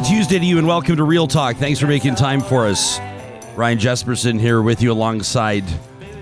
Happy Tuesday to you and welcome to Real Talk. Thanks for making time for us. Ryan Jesperson here with you alongside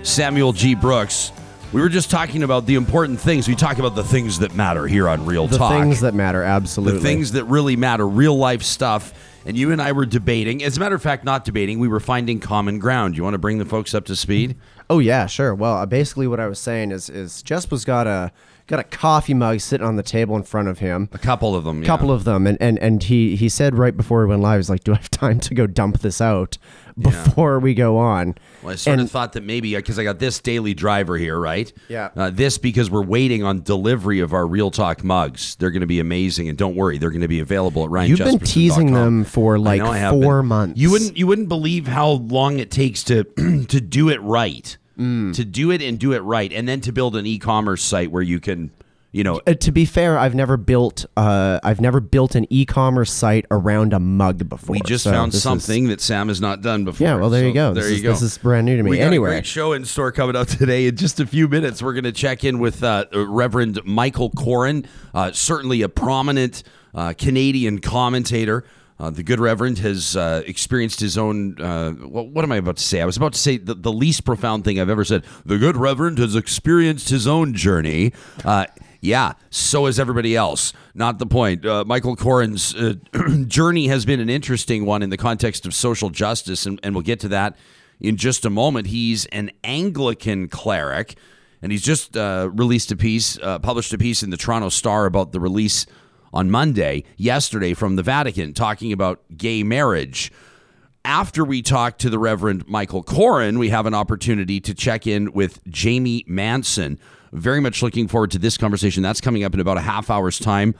Samuel G. Brooks. We were just talking about the important things. We talk about the things that matter here on Real Talk. The Talk. things that matter, absolutely. the things that really matter, real life stuff. And you and I were debating. As a matter of fact, not debating. We were finding common ground. You want to bring the folks up to speed? Oh yeah, sure. Well, uh, basically, what I was saying is, is Jesper's got a got a coffee mug sitting on the table in front of him. A couple of them. A couple of them, and, and and he he said right before we went live, he's like, "Do I have time to go dump this out before we go on?" Well, I sort And- of thought that maybe because I got this daily driver here, right? Yeah. Uh, this because we're waiting on delivery of our Real Talk mugs. They're going to be amazing, and don't worry, they're going to be available at Ryan. You've been teasing them for, like, know I have four been. months. You wouldn't you wouldn't believe how long it takes to to do it right, Mm. to do it and do it right, and then to build an e-commerce site where you can, you know, Uh, to be fair, I've never built uh I've never built an e-commerce site around a mug before. We just so found this is- something that Sam has not done before. Yeah, well, there you go. There This you is- go. this is brand new to me. We got Anyway. a great show in store coming up today. In just a few minutes, we're going to check in with uh, Reverend Michael Coren, uh, certainly a prominent uh, Canadian commentator. Uh, the good Reverend has uh, experienced his own. Uh, what, what am I about to say? I was about to say the, the least profound thing I've ever said. The good Reverend has experienced his own journey. Uh, yeah, so has everybody else. Not the point. Uh, Michael Coren's uh, journey has been an interesting one in the context of social justice, and, and we'll get to that in just a moment. He's an Anglican cleric, and he's just released a piece, published a piece in the Toronto Star about the release on Monday, yesterday, from the Vatican, talking about gay marriage after we talk to the Reverend Michael Coren, we have an opportunity to check in with Jamie Manson. Very much looking forward to this conversation. That's coming up in about a half hour's time.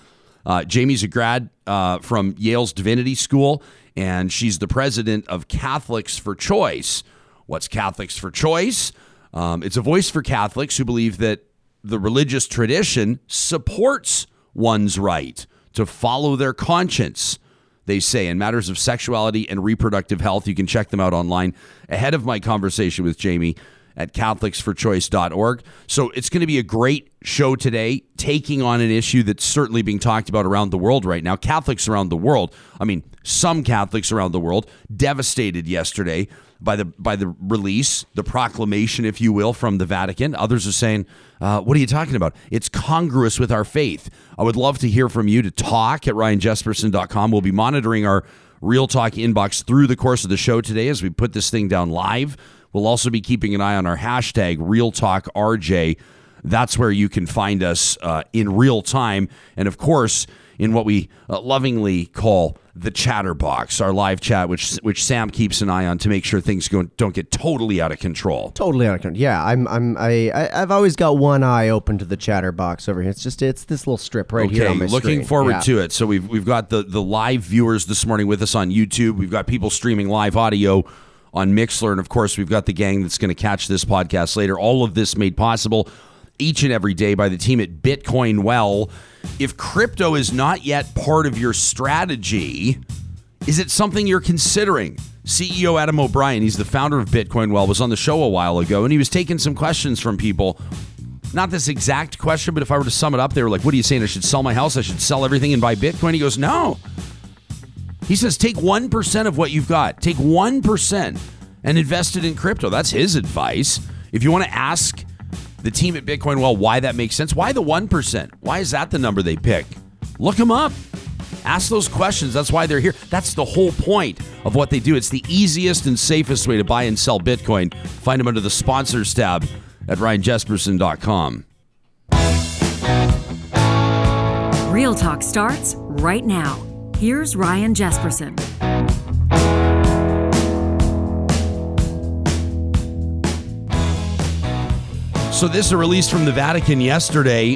Uh, Jamie's a grad uh, from Yale's Divinity School, and she's the president of Catholics for Choice. What's Catholics for Choice? Um, it's a voice for Catholics who believe that the religious tradition supports one's right to follow their conscience they say in matters of sexuality and reproductive health. You can check them out online ahead of my conversation with Jamie at catholicsforchoice.org. So it's going to be a great show today, taking on an issue that's certainly being talked about around the world right now. Catholics around the world, I mean, some Catholics around the world, devastated yesterday by the by the release, the proclamation, if you will, from the Vatican. Others are saying, uh, "What are you talking about? It's congruous with our faith." I would love to hear from you to talk at ryanjesperson.com. We'll be monitoring our Real Talk inbox through the course of the show today as we put this thing down live. We'll also be keeping an eye on our hashtag Real Talk RJ. That's where you can find us uh, in real time, and of course, in what we uh, lovingly call the chatterbox, our live chat, which which Sam keeps an eye on to make sure things go, don't get totally out of control. Totally out of control. Yeah, I'm. I'm. I, I. I've always got one eye open to the chatterbox over here. It's just. It's this little strip right here on my looking screen. forward Yeah. to it. So we've we've got the the live viewers this morning with us on YouTube. We've got people streaming live audio on Mixlr, and of course we've got the gang that's going to catch this podcast later. All of this made possible each and every day by the team at Bitcoin Well. If crypto is not yet part of your strategy, is it something you're considering? CEO Adam O'Brien, he's the founder of Bitcoin Well, was on the show a while ago, and he was taking some questions from people. Not this exact question, but if I were to sum it up, they were like, What are you saying? I should sell my house? I should sell everything and buy Bitcoin? He goes, No. He says, Take 1% of what you've got, take 1% and invest it in crypto. That's his advice. If you want to ask the team at Bitcoin Well why that makes sense, why the 1%? Why is that the number they pick? Look them up. Ask those questions. That's why they're here. That's the whole point of what they do. It's the easiest and safest way to buy and sell Bitcoin. Find them under the sponsors tab at ryanjesperson.com. Real Talk starts right now. Here's Ryan Jesperson. So this is a release from the Vatican yesterday.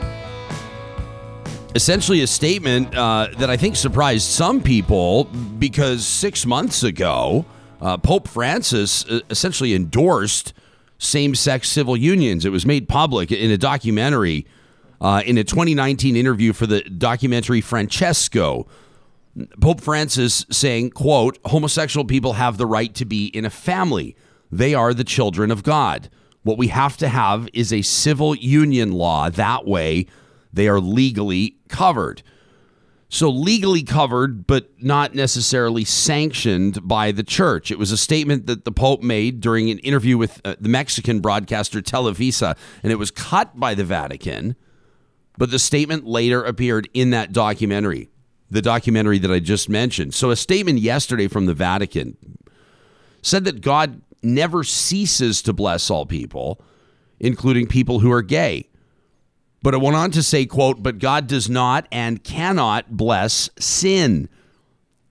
Essentially, a statement uh, that I think surprised some people because six months ago, uh, Pope Francis uh, essentially endorsed same-sex civil unions. It was made public in a documentary, uh, in a 2019 interview for the documentary Francesco. Pope Francis saying, quote, homosexual people have the right to be in a family. They are the children of God. What we have to have is a civil union law. That way, they are legally covered. So legally covered, but not necessarily sanctioned by the church. It was a statement that the Pope made during an interview with uh, the Mexican broadcaster Televisa, and it was cut by the Vatican. But the statement later appeared in that documentary, the documentary that I just mentioned. So a statement yesterday from the Vatican said that God never ceases to bless all people, including people who are gay. But it went on to say, quote, but God does not and cannot bless sin.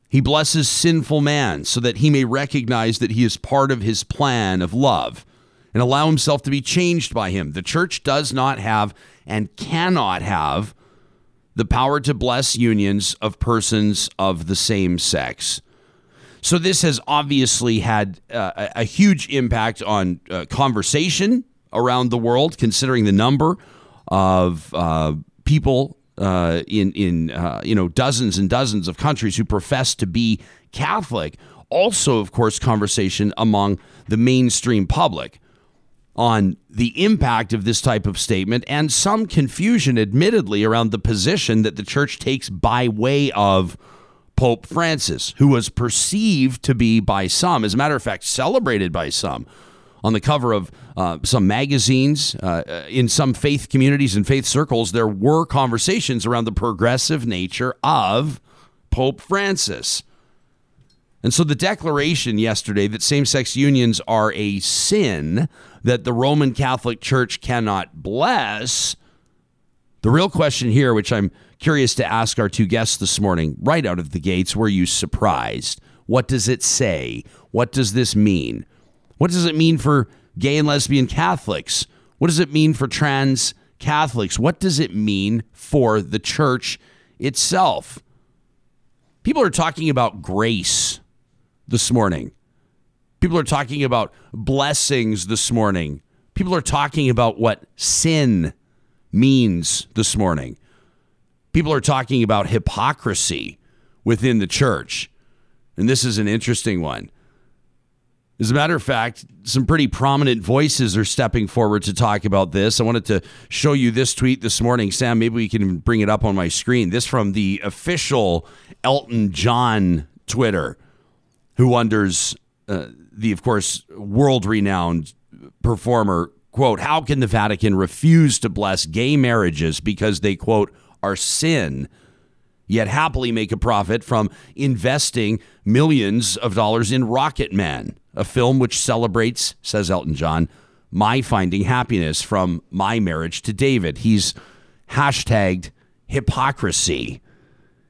He blesses sinful man so that he may recognize that he is part of his plan of love and allow himself to be changed by him. The church does not have and cannot have the power to bless unions of persons of the same sex. So this has obviously had uh, a huge impact on uh, conversation around the world, considering the number of uh, people uh, in in uh, you know dozens and dozens of countries who profess to be Catholic. Also, of course, conversation among the mainstream public on the impact of this type of statement and some confusion, admittedly, around the position that the church takes by way of Pope Francis, who was perceived to be by some, as a matter of fact, celebrated by some on the cover of uh, some magazines, uh, uh, in some faith communities and faith circles, there were conversations around the progressive nature of Pope Francis. And so the declaration yesterday that same sex unions are a sin that the Roman Catholic Church cannot bless. The real question here, which I'm curious to ask our two guests this morning, right out of the gates, were you surprised? What does it say? What does this mean? What does it mean for gay and lesbian Catholics? What does it mean for trans Catholics? What does it mean for the church itself? People are talking about grace this morning. People are talking about blessings this morning. People are talking about what sin means this morning. People are talking about hypocrisy within the church. And this is an interesting one. As a matter of fact, some pretty prominent voices are stepping forward to talk about this. I wanted to show you this tweet this morning. Sam, maybe we can bring it up on my screen. This from the official Elton John Twitter, who wonders uh, the, of course, world renowned performer, quote, how can the Vatican refuse to bless gay marriages because they, quote, are sin? Yet happily make a profit from investing millions of dollars in Rocket Man a film which celebrates, says Elton John, my finding happiness from my marriage to David. He's hashtagged hypocrisy.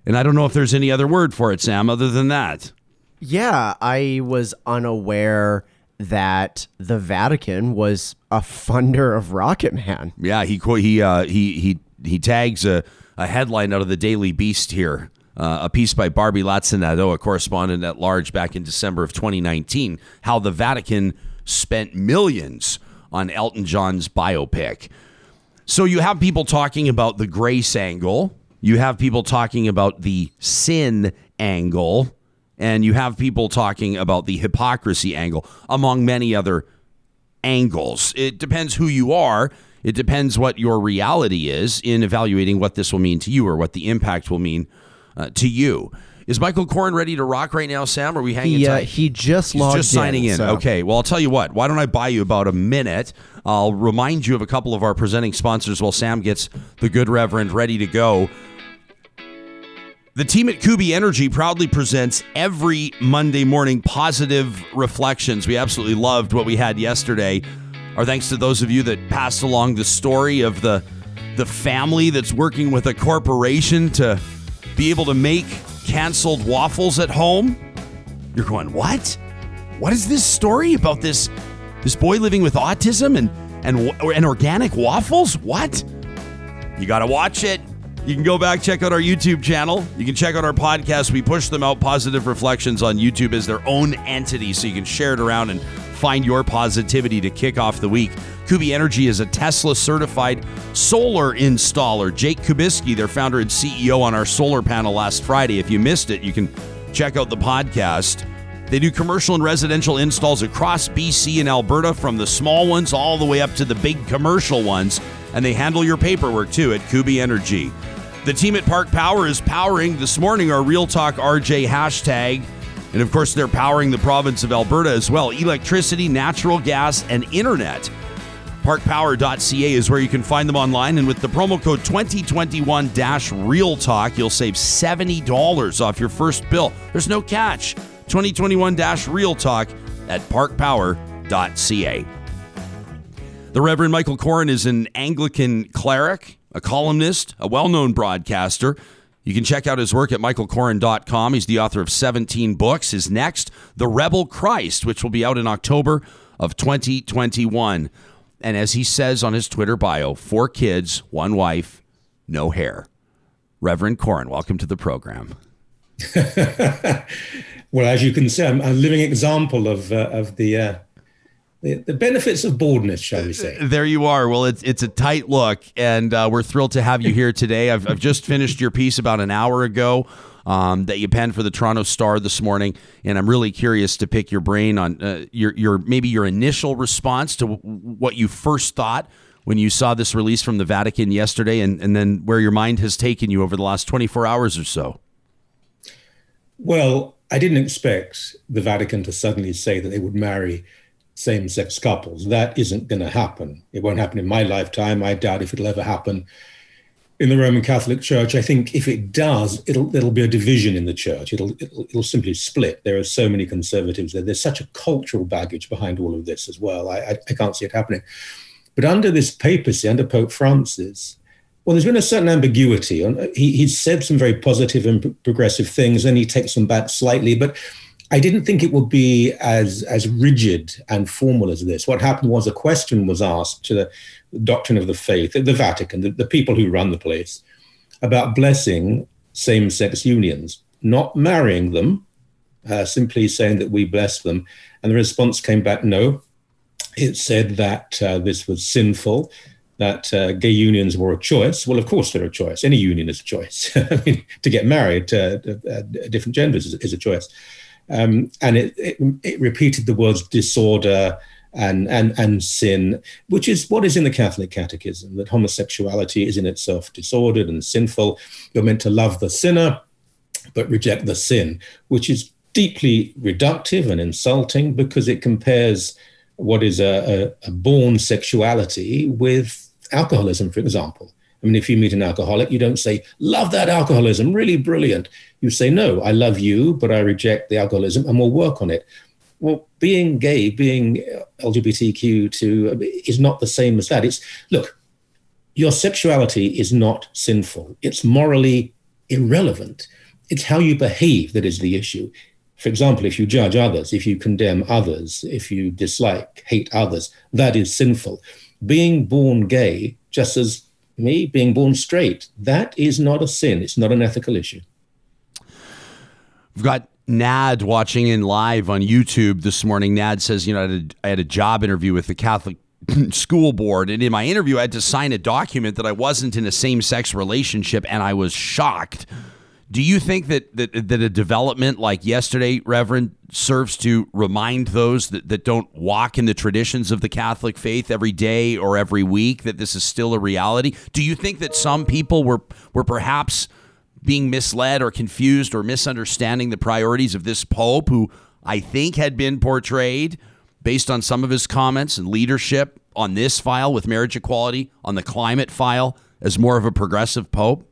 And I don't know if there's any other word for it, Sam, other than that. Yeah, I was unaware that the Vatican was a funder of Rocket Man. Yeah, he he uh, he he he tags a, a headline out of the Daily Beast here uh, a piece by Barbie Latza Nadeau, a correspondent at large back in December of 2019, how the Vatican spent millions on Elton John's biopic. So you have people talking about the grace angle, you have people talking about the sin angle, and you have people talking about the hypocrisy angle, among many other angles. It depends who you are. It depends what your reality is in evaluating what this will mean to you or what the impact will mean uh, to you. Is Michael Coren ready to rock right now, Sam? Are we hanging he, uh, tight? He just He's logged just signing in. so- Okay. Well, I'll tell you what. Why don't I buy you about a minute? I'll remind you of a couple of our presenting sponsors while Sam gets the good Reverend ready to go. The team at Kubi Energy proudly presents every Monday morning positive reflections. We absolutely loved what we had yesterday. Our thanks to those of you that passed along the story of the the family that's working with a corporation to be able to make canceled waffles at home. You're going, what? What is this story about this this boy living with autism and and and organic waffles? What? You got to watch it. You can go back check out our YouTube channel. You can check out our podcast. We push them out positive reflections on YouTube as their own entity so you can share it around and find your positivity to kick off the week. Kubi Energy is a Tesla certified solar installer. Jake Kubiski, their founder and CEO, on our solar panel last Friday. If you missed it, you can check out the podcast. They do commercial and residential installs across BC and Alberta, from the small ones all the way up to the big commercial ones. And they handle your paperwork too at Kubi Energy. The team at Park Power is powering this morning our Real Talk RJ hashtag. And of course, they're powering the province of Alberta as well electricity, natural gas, and internet. Parkpower.ca is where you can find them online. And with the promo code 2021 Real Talk, you'll save $70 off your first bill. There's no catch. 2021 Real Talk at parkpower.ca. The Reverend Michael Coren is an Anglican cleric a columnist, a well known broadcaster. You can check out his work at michaelcoren.com. He's the author of 17 books. His next, The Rebel Christ, which will be out in October of 2021. And as he says on his Twitter bio, four kids, one wife, no hair. Reverend Coren, welcome to the program. well, as you can see, I'm a living example of, uh, of the uh, the, the benefits of boldness, shall we say? There you are. Well, it's it's a tight look, and uh, we're thrilled to have you here today. I've, I've just finished your piece about an hour ago um, that you penned for the Toronto Star this morning, and I'm really curious to pick your brain on uh, your your maybe your initial response to w- what you first thought when you saw this release from the Vatican yesterday, and and then where your mind has taken you over the last 24 hours or so. Well, I didn't expect the Vatican to suddenly say that they would marry same sex couples. That isn't going to happen. It won't happen in my lifetime. I doubt if it'll ever happen in the Roman Catholic Church. I think if it does, it'll it'll be a division in the church. It'll it'll, it'll simply split. There are so many conservatives there. There's such a cultural baggage behind all of this as well. I, I, I can't see it happening. But under this papacy, under Pope Francis, well, there's been a certain ambiguity. He, he's said some very positive and progressive things, and he takes them back slightly. But I didn't think it would be as as rigid and formal as this. What happened was a question was asked to the doctrine of the faith, the Vatican, the, the people who run the place, about blessing same-sex unions, not marrying them, uh, simply saying that we bless them. And the response came back, no. It said that uh, this was sinful, that uh, gay unions were a choice. Well, of course they're a choice. Any union is a choice. I mean, to get married to uh, different genders is, is a choice. Um, and it, it, it, repeated the words disorder and, and, and sin, which is what is in the Catholic Catechism that homosexuality is in itself disordered and sinful. You're meant to love the sinner, but reject the sin, which is deeply reductive and insulting because it compares what is a, a, a born sexuality with alcoholism, for example. I mean, if you meet an alcoholic, you don't say, love that alcoholism, really brilliant. You say, no, I love you, but I reject the alcoholism and we'll work on it. Well, being gay, being LGBTQ2 is not the same as that. It's, look, your sexuality is not sinful, it's morally irrelevant. It's how you behave that is the issue. For example, if you judge others, if you condemn others, if you dislike, hate others, that is sinful. Being born gay, just as me being born straight, that is not a sin. It's not an ethical issue. We've got Nad watching in live on YouTube this morning. Nad says, you know, I had, a, I had a job interview with the Catholic school board, and in my interview, I had to sign a document that I wasn't in a same sex relationship, and I was shocked. Do you think that, that that a development like yesterday, Reverend, serves to remind those that, that don't walk in the traditions of the Catholic faith every day or every week that this is still a reality? Do you think that some people were were perhaps being misled or confused or misunderstanding the priorities of this pope who I think had been portrayed based on some of his comments and leadership on this file with marriage equality, on the climate file as more of a progressive pope?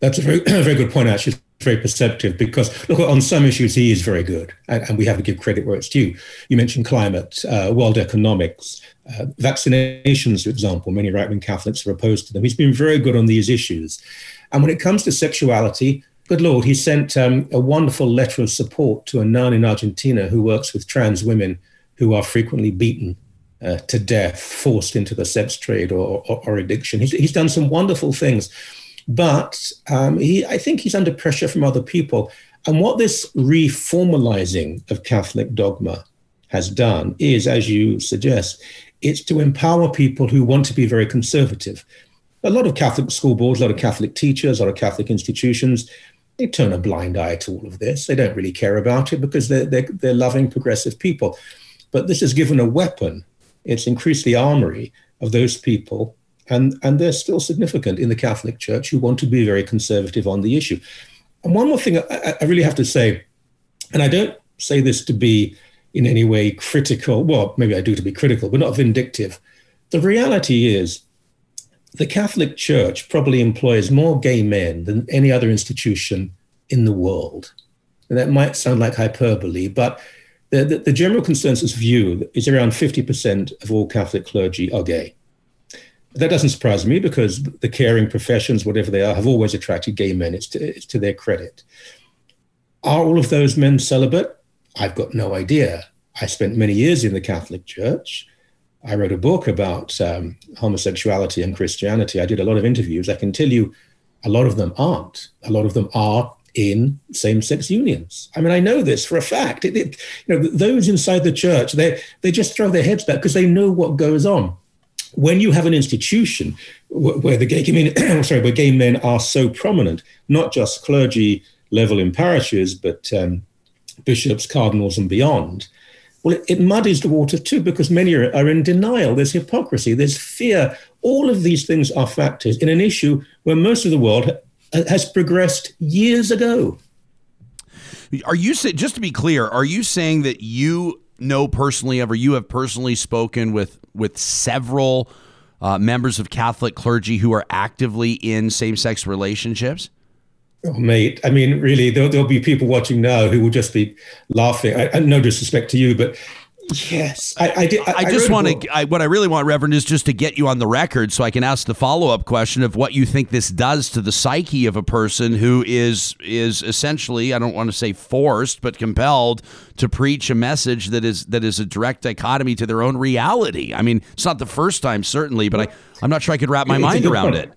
That's a very, very good point, actually. very perceptive because, look, on some issues, he is very good, and, and we have to give credit where it's due. You mentioned climate, uh, world economics, uh, vaccinations, for example. Many right wing Catholics are opposed to them. He's been very good on these issues. And when it comes to sexuality, good Lord, he sent um, a wonderful letter of support to a nun in Argentina who works with trans women who are frequently beaten uh, to death, forced into the sex trade or, or, or addiction. He's, he's done some wonderful things. But um, he, I think he's under pressure from other people. And what this reformalizing of Catholic dogma has done is, as you suggest, it's to empower people who want to be very conservative. A lot of Catholic school boards, a lot of Catholic teachers, a lot of Catholic institutions, they turn a blind eye to all of this. They don't really care about it because they're, they're, they're loving progressive people. But this has given a weapon, it's increased the armory of those people and and they're still significant in the Catholic Church who want to be very conservative on the issue. And one more thing I, I really have to say, and I don't say this to be in any way critical. Well, maybe I do to be critical, but not vindictive. The reality is, the Catholic Church probably employs more gay men than any other institution in the world. And that might sound like hyperbole, but the, the, the general consensus view is around 50% of all Catholic clergy are gay. That doesn't surprise me because the caring professions, whatever they are, have always attracted gay men. It's to, it's to their credit. Are all of those men celibate? I've got no idea. I spent many years in the Catholic Church. I wrote a book about um, homosexuality and Christianity. I did a lot of interviews. I can tell you a lot of them aren't. A lot of them are in same-sex unions. I mean, I know this for a fact. It, it, you know, those inside the church, they they just throw their heads back because they know what goes on. When you have an institution where the gay men, sorry, where gay men are so prominent, not just clergy level in parishes, but um, bishops, cardinals, and beyond, well, it, it, muddies the water too because many are, are in denial. There's hypocrisy, there's fear. All of these things are factors in an issue where most of the world has progressed years ago. Are you just to be clear? Are you saying that you know personally, ever you have personally spoken with with several uh, members of Catholic clergy who are actively in same sex relationships? Oh, mate, I mean, really, there'll, there'll, be people watching now who will just be laughing. I, I, no disrespect to you, but Yes, I, I did. I, I just want to. what I really want, Reverend, is just to get you on the record so I can ask the follow up question of what you think this does to the psyche of a person who is is essentially, I don't want to say forced, but compelled to preach a message that is that is a direct dichotomy to their own reality. I mean, it's not the first time, certainly, but I, I'm not sure I could wrap my it's mind around it.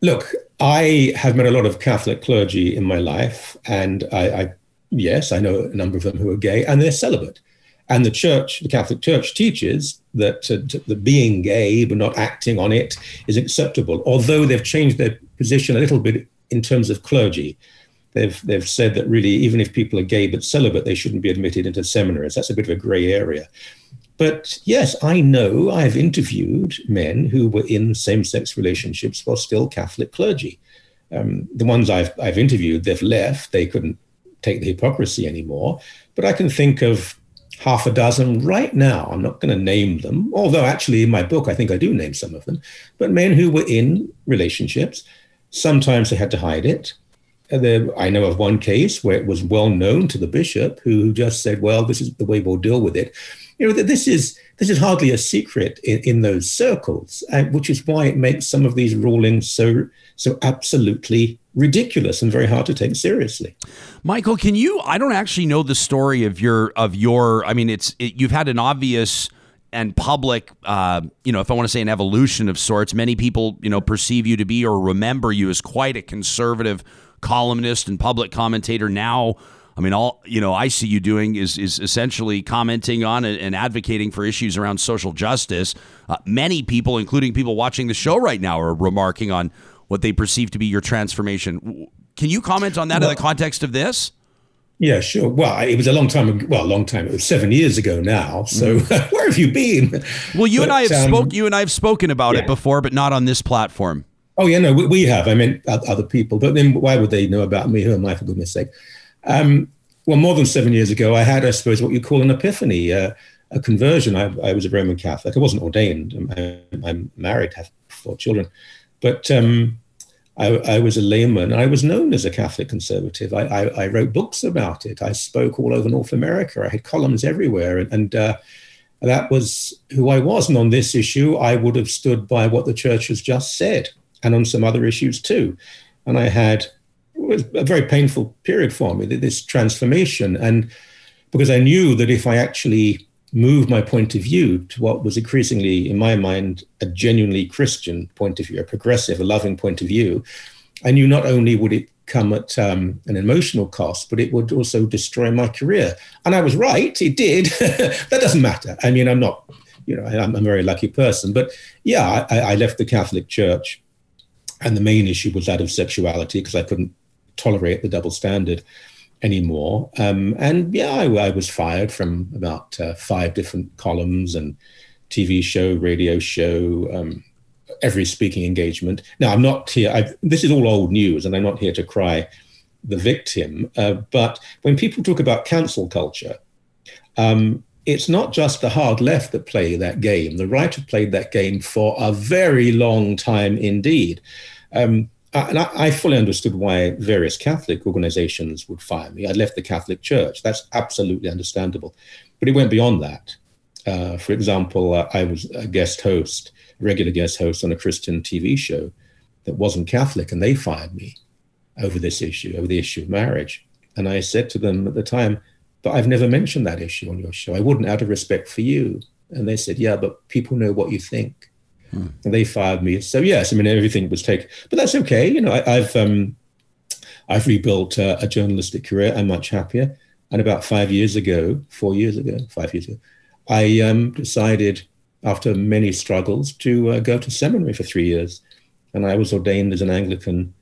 Look, I have met a lot of Catholic clergy in my life, and I, I yes, I know a number of them who are gay, and they're celibate. And the church, the Catholic Church, teaches that uh, the being gay but not acting on it is acceptable. Although they've changed their position a little bit in terms of clergy, they've they've said that really even if people are gay but celibate, they shouldn't be admitted into seminaries. That's a bit of a grey area. But yes, I know I've interviewed men who were in same-sex relationships while still Catholic clergy. Um, the ones I've I've interviewed, they've left. They couldn't take the hypocrisy anymore. But I can think of half a dozen right now. I'm not going to name them, although actually in my book, I think I do name some of them, but men who were in relationships. Sometimes they had to hide it. There, I know of one case where it was well known to the bishop who just said, well, this is the way we'll deal with it. You know, this is this is hardly a secret in, in those circles, which is why it makes some of these rulings so so absolutely ridiculous and very hard to take seriously. Michael, can you? I don't actually know the story of your of your. I mean, it's it, you've had an obvious and public, uh, you know, if I want to say an evolution of sorts. Many people, you know, perceive you to be or remember you as quite a conservative columnist and public commentator. Now, I mean, all you know, I see you doing is is essentially commenting on and advocating for issues around social justice. Uh, many people, including people watching the show right now, are remarking on what they perceive to be your transformation. Can you comment on that well, in the context of this? Yeah, sure. Well, it was a long time ago. Well, a long time. It was seven years ago now. So mm. where have you been? Well, you but, and I have um, spoke. You and I have spoken about yeah. it before, but not on this platform. Oh yeah, no, we, we, have. I mean, other people. But then, why would they know about me? Who am I, for goodness' sake? Um, well, more than seven years ago, I had, I suppose, what you call an epiphany, uh, a conversion. I, I, was a Roman Catholic. I wasn't ordained. I'm, I'm married, have four children. But um, I, I, was a layman. I was known as a Catholic conservative. I, I, wrote books about it. I spoke all over North America. I had columns everywhere. And, and uh, that was who I was. And on this issue, I would have stood by what the church has just said, and on some other issues too. And I had was a very painful period for me, this transformation. And because I knew that if I actually moved my point of view to what was increasingly, in my mind, a genuinely Christian point of view, a progressive, a loving point of view, I knew not only would it come at um, an emotional cost, but it would also destroy my career. And I was right, it did. that doesn't matter. I mean, I'm not, you know, I'm a very lucky person. But yeah, I, I left the Catholic Church, and the main issue was that of sexuality because I couldn't tolerate the double standard anymore. Um, and yeah, I, I, was fired from about uh, five different columns and TV show, radio show, um, every speaking engagement. Now, I'm not here, I've, this is all old news, and I'm not here to cry the victim. Uh, but when people talk about cancel culture, um, it's not just the hard left that play that game. The right have played that game for a very long time indeed. Um, and I, I, fully understood why various Catholic organizations would fire me. I'd left the Catholic Church. That's absolutely understandable. But it went beyond that. Uh, for example, uh, I was a guest host, regular guest host on a Christian TV show that wasn't Catholic, and they fired me over this issue, over the issue of marriage. And I said to them at the time, but I've never mentioned that issue on your show. I wouldn't out of respect for you. And they said, yeah, but people know what you think. Hmm. And they fired me. So yes, I mean everything was taken, but that's okay. You know, I, have um, I've rebuilt uh, a journalistic career. I'm much happier. And about five years ago, four years ago, five years ago, I um, decided after many struggles to uh, go to seminary for three years, and I was ordained as an Anglican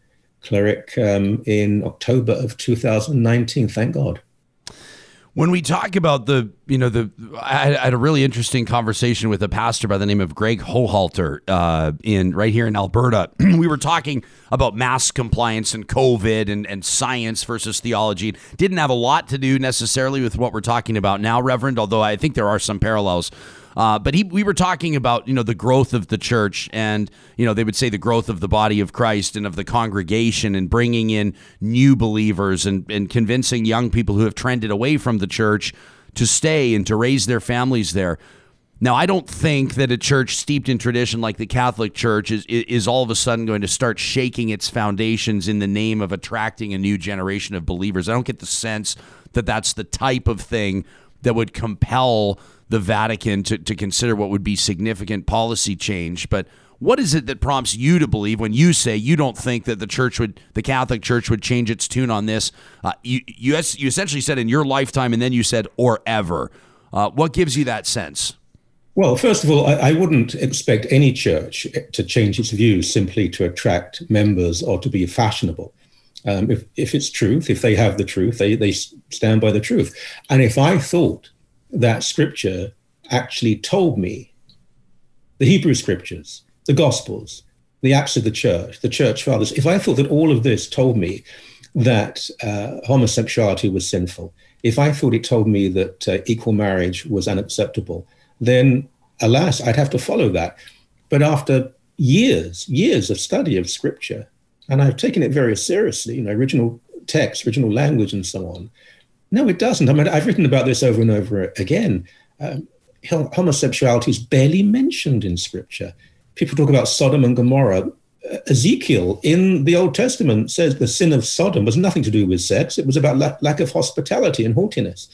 cleric um, in October of 2019. Thank God. When we talk about the, you know, the, I had a really interesting conversation with a pastor by the name of Greg Hohalter uh, in right here in Alberta. we were talking about mask compliance and COVID and, and science versus theology. Didn't have a lot to do necessarily with what we're talking about now, Reverend, although I think there are some parallels. Uh, but he, we were talking about you know the growth of the church, and you know they would say the growth of the body of Christ and of the congregation, and bringing in new believers and and convincing young people who have trended away from the church to stay and to raise their families there. Now, I don't think that a church steeped in tradition like the Catholic Church is, is all of a sudden going to start shaking its foundations in the name of attracting a new generation of believers. I don't get the sense that that's the type of thing that would compel the Vatican to, to consider what would be significant policy change. But what is it that prompts you to believe when you say you don't think that the church would, the Catholic Church would change its tune on this? Uh, you, you, you essentially said in your lifetime, and then you said or ever. Uh, what gives you that sense? Well, first of all, I, I, wouldn't expect any church to change its views simply to attract members or to be fashionable. Um, if, if it's truth, if they have the truth, they, they stand by the truth. And if I thought that scripture actually told me the Hebrew scriptures, the Gospels, the Acts of the Church, the Church Fathers, if I thought that all of this told me that uh, homosexuality was sinful, if I thought it told me that uh, equal marriage was unacceptable, then alas, I'd have to follow that. But after years, years of study of scripture, and I've taken it very seriously, you know, original text, original language, and so on, no, it doesn't. I mean, I've written about this over and over again. Um, homosexuality is barely mentioned in Scripture. People talk about Sodom and Gomorrah. Uh, Ezekiel in the Old Testament says the sin of Sodom was nothing to do with sex, it was about la- lack of hospitality and haughtiness.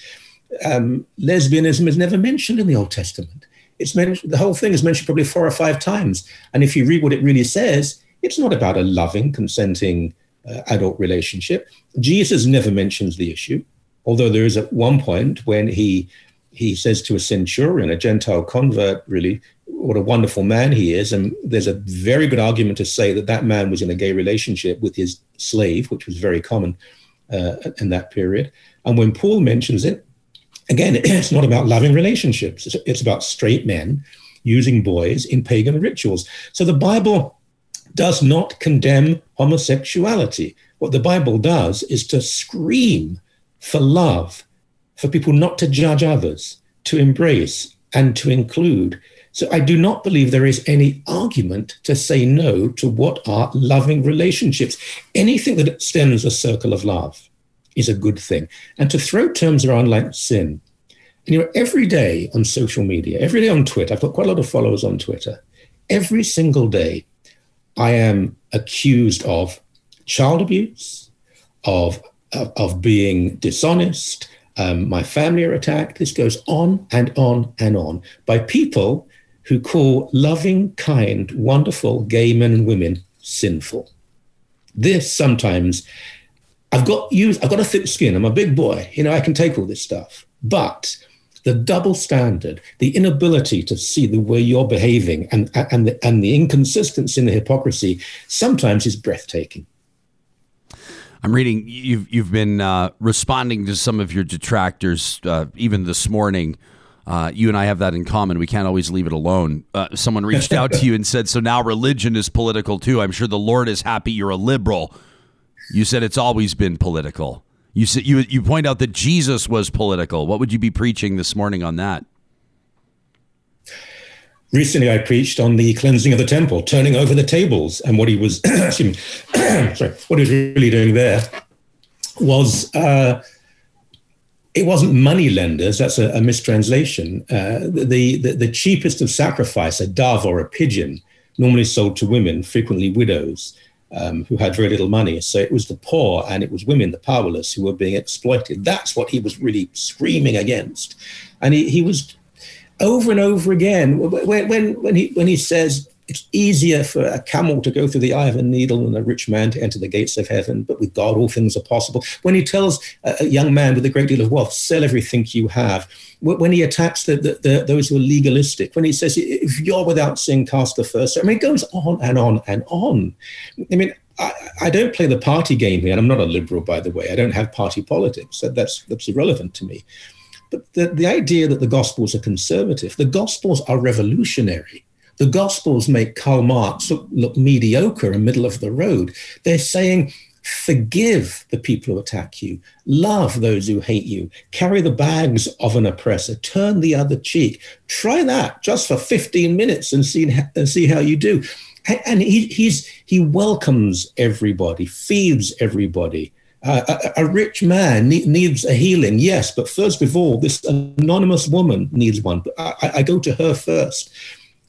Um, lesbianism is never mentioned in the Old Testament. It's mentioned, the whole thing is mentioned probably four or five times. And if you read what it really says, it's not about a loving, consenting uh, adult relationship. Jesus never mentions the issue. Although there is at one point when he he says to a centurion, a Gentile convert, really, what a wonderful man he is. And there's a very good argument to say that that man was in a gay relationship with his slave, which was very common uh, in that period. And when Paul mentions it, again, it's not about loving relationships, it's about straight men using boys in pagan rituals. So the Bible does not condemn homosexuality. What the Bible does is to scream for love, for people not to judge others, to embrace and to include. So I do not believe there is any argument to say no to what are loving relationships. Anything that extends a circle of love is a good thing. And to throw terms around like sin, and you know, every day on social media, every day on Twitter, I've got quite a lot of followers on Twitter. Every single day, I am accused of child abuse, of of, of being dishonest. Um, my family are attacked. This goes on and on and on by people who call loving, kind, wonderful gay men and women sinful. This sometimes, I've got used, I've got a thick skin. I'm a big boy. You know, I can take all this stuff. But the double standard, the inability to see the way you're behaving and, and, the, and the inconsistency and the hypocrisy sometimes is breathtaking. I'm reading you've you've been uh, responding to some of your detractors uh, even this morning. Uh, you and I have that in common. We can't always leave it alone. Uh, someone reached out to you and said, "So now religion is political too." I'm sure the Lord is happy you're a liberal. You said it's always been political. You said you you point out that Jesus was political. What would you be preaching this morning on that? Recently, I preached on the cleansing of the temple, turning over the tables, and what he was, sorry, what he was really doing there was uh, it wasn't money lenders. That's a, a mistranslation. Uh, the, the, the cheapest of sacrifice, a dove or a pigeon, normally sold to women, frequently widows. Um, who had very little money. So it was the poor and it was women, the powerless, who were being exploited. That's what he was really screaming against. And he, he was over and over again when, when, when, he, when he says, it's easier for a camel to go through the eye of a needle than a rich man to enter the gates of heaven, but with God all things are possible. When he tells a young man with a great deal of wealth, sell everything you have, when he attacks the, the, the, those who are legalistic, when he says, if you're without sin, cast the first. I mean, it goes on and on and on. I mean, I, I, don't play the party game here, and I'm not a liberal, by the way. I don't have party politics. So that's, that's irrelevant to me. But the, the idea that the Gospels are conservative, the Gospels are revolutionary. The Gospels make Karl Marx look, look mediocre and middle of the road. They're saying, forgive the people who attack you, love those who hate you, carry the bags of an oppressor, turn the other cheek. Try that just for 15 minutes and see, and see how you do. And he, he's, he welcomes everybody, feeds everybody. Uh, a, rich man ne- needs a healing, yes, but first of all, this anonymous woman needs one. I, I go to her first.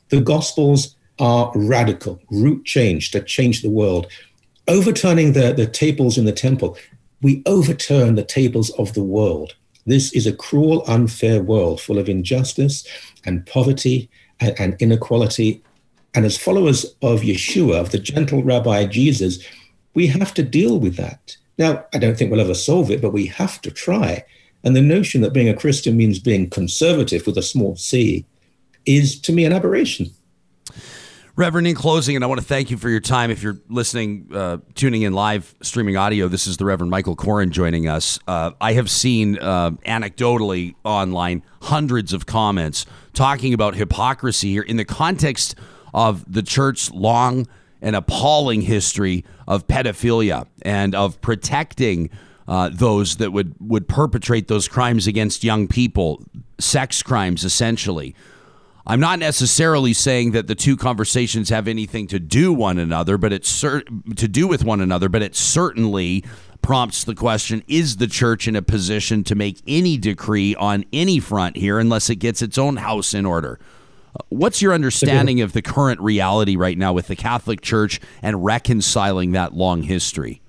The Gospels are radical, root change to change the world. Overturning the, the tables in the temple, we overturn the tables of the world. This is a cruel, unfair world full of injustice and poverty and, and inequality. And as followers of Yeshua, of the gentle Rabbi Jesus, we have to deal with that. Now, I don't think we'll ever solve it, but we have to try. And the notion that being a Christian means being conservative with a small c is to me an aberration. Reverend, in closing, and I want to thank you for your time. If you're listening, uh, tuning in live, streaming audio, this is the Reverend Michael Coren joining us. Uh, I have seen uh, anecdotally online hundreds of comments talking about hypocrisy here in the context of the church's long and appalling history of pedophilia and of protecting uh, those that would, would perpetrate those crimes against young people, sex crimes, essentially. I'm not necessarily saying that the two conversations have anything to do one another, but it's cer- to do with one another, but it certainly prompts the question is the church in a position to make any decree on any front here unless it gets its own house in order? What's your understanding of the current reality right now with the Catholic Church and reconciling that long history?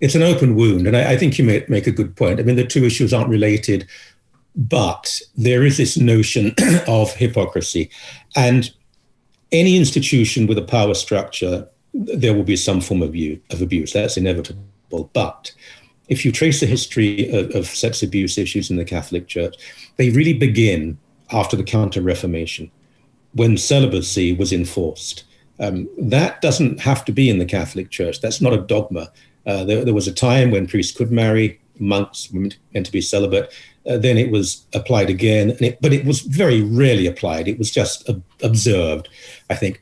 It's an open wound, and I, I think you make a good point. I mean, the two issues aren't related but there is this notion of hypocrisy. And any institution with a power structure, there will be some form of, view, of abuse. That's inevitable. But if you trace the history of, of sex abuse issues in the Catholic Church, they really begin after the Counter Reformation, when celibacy was enforced. Um, that doesn't have to be in the Catholic Church. That's not a dogma. Uh, there, there, was a time when priests could marry, monks were meant to be celibate. Uh, then it was applied again, it, but it was very rarely applied. It was just observed, I think.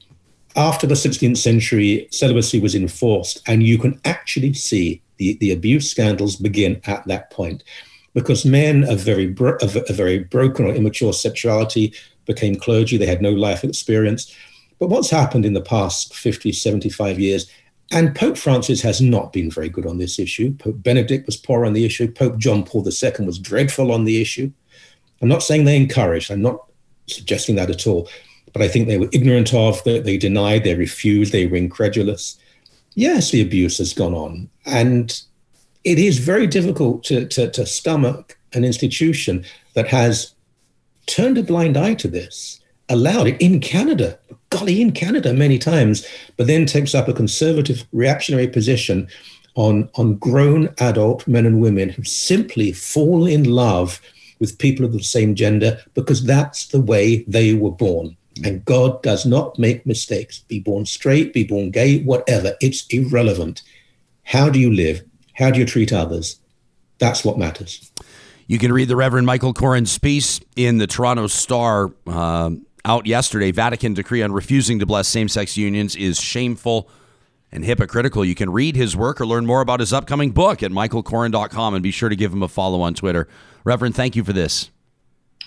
After the 16th century, celibacy was enforced, and you can actually see the, the abuse scandals begin at that point. Because men of very, bro- a very broken or immature sexuality became clergy, they had no life experience. But what's happened in the past 50, 75 years and Pope Francis has not been very good on this issue. Pope Benedict was poor on the issue. Pope John Paul II was dreadful on the issue. I'm not saying they encouraged, I'm not suggesting that at all, but I think they were ignorant of, that they denied, they refused, they were incredulous. Yes, the abuse has gone on. And it is very difficult to, to, to stomach an institution that has turned a blind eye to this, allowed it in Canada, golly, in Canada many times, but then takes up a conservative, reactionary position on, on grown adult men and women who simply fall in love with people of the same gender because that's the way they were born. And God does not make mistakes. Be born straight, be born gay, whatever. It's irrelevant. How do you live? How do you treat others? That's what matters. You can read the Reverend Michael Coren's piece in the Toronto Star uh, out yesterday. Vatican decree on refusing to bless same sex unions is shameful and hypocritical. You can read his work or learn more about his upcoming book at michaelcoren.com and be sure to give him a follow on Twitter. Reverend, thank you for this.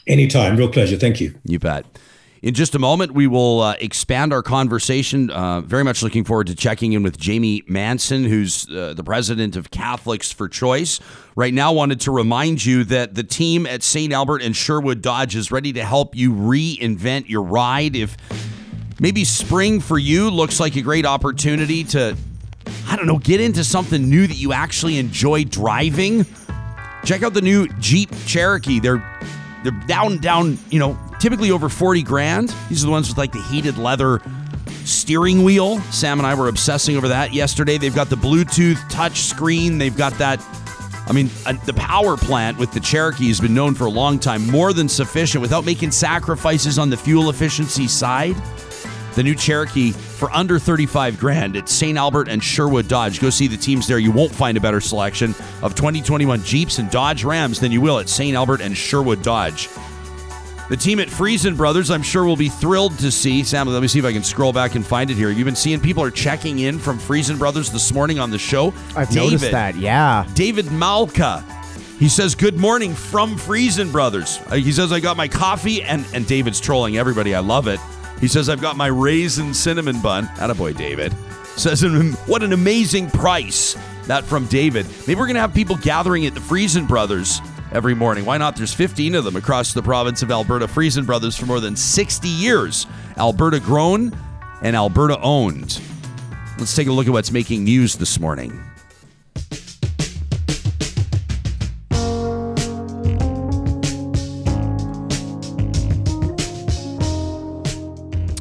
Anytime. Real pleasure. Thank you. You bet. In just a moment, we will uh, expand our conversation. Uh, very much looking forward to checking in with Jamie Manson, who's uh, the president of Catholics for Choice. Right now, wanted to remind you that the team at St. Albert and Sherwood Dodge is ready to help you reinvent your ride. If maybe spring for you looks like a great opportunity to, I don't know, get into something new that you actually enjoy driving, check out the new Jeep Cherokee. They're they're down, down, you know, typically over 40 grand. These are the ones with like the heated leather steering wheel. Sam and I were obsessing over that yesterday. They've got the Bluetooth touch screen. They've got that. I mean, uh, the power plant with the Cherokee has been known for a long time, more than sufficient without making sacrifices on the fuel efficiency side. The new Cherokee for under 35 grand at St. Albert and Sherwood Dodge. Go see the teams there. You won't find a better selection of 2021 Jeeps and Dodge Rams than you will at St. Albert and Sherwood Dodge. The team at Freson Brothers, I'm sure, will be thrilled to see. Sam, let me see if I can scroll back and find it here. You've been seeing people are checking in from Freson Brothers this morning on the show. I've David, noticed that. Yeah. David Malka. He says, Good morning from Freson Brothers. Uh, He says, I got my coffee, and, and David's trolling everybody. I love it. He says, I've got my raisin cinnamon bun. Attaboy, David. Says, What an amazing price. That from David. Maybe we're going to have people gathering at the Freson Brothers every morning. Why not? There's 15 of them across the province of Alberta. Freson Brothers for more than 60 years. Alberta grown and Alberta owned. Let's take a look at what's making news this morning.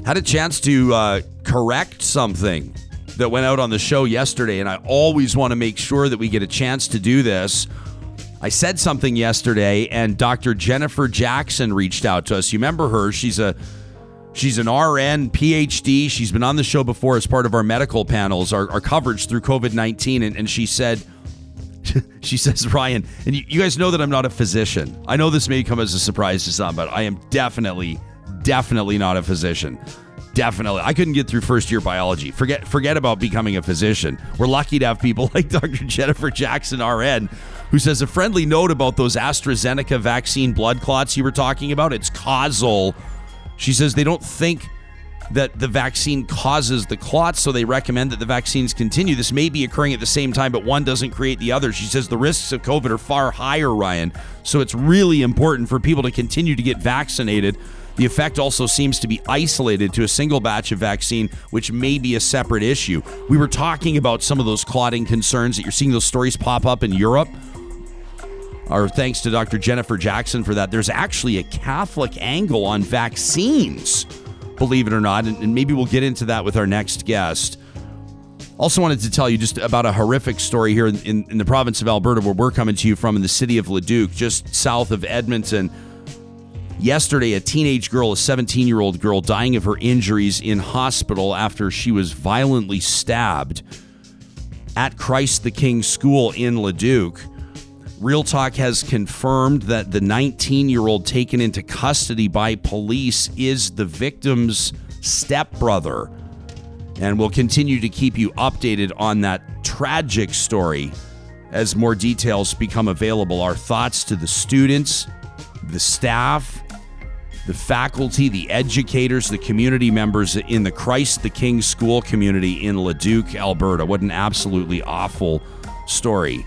Had a chance to uh, correct something that went out on the show yesterday, and I always want to make sure that we get a chance to do this. I said something yesterday, and Dr. Jennifer Jackson reached out to us. You remember her? She's a she's an RN, PhD. She's been on the show before as part of our medical panels, our, our coverage through COVID nineteen, and, and she said. she says, Ryan, and you, you guys know that I'm not a physician. I know this may come as a surprise to some, but I am definitely, definitely not a physician. Definitely. I couldn't get through first year biology. Forget forget about becoming a physician. We're lucky to have people like Dr. Jennifer Jackson RN who says a friendly note about those AstraZeneca vaccine blood clots you were talking about. It's causal. She says they don't think that the vaccine causes the clots, so they recommend that the vaccines continue. This may be occurring at the same time, but one doesn't create the other. She says the risks of COVID are far higher, Ryan. So it's really important for people to continue to get vaccinated. The effect also seems to be isolated to a single batch of vaccine, which may be a separate issue. We were talking about some of those clotting concerns that you're seeing those stories pop up in Europe. Our thanks to Dr. Jennifer Jackson for that. There's actually a Catholic angle on vaccines, believe it or not, and, maybe we'll get into that with our next guest. Also, wanted to tell you just about a horrific story here in, in, in the province of Alberta, where we're coming to you from in the city of Leduc, just south of Edmonton. Yesterday, a teenage girl, a 17 year old girl, dying of her injuries in hospital after she was violently stabbed at Christ the King School in Leduc. Real Talk has confirmed that the 19 year old taken into custody by police is the victim's stepbrother. And we'll continue to keep you updated on that tragic story as more details become available. Our thoughts to the students, the staff, the faculty, the educators, the community members in the Christ the King school community in Leduc, Alberta. What an absolutely awful story.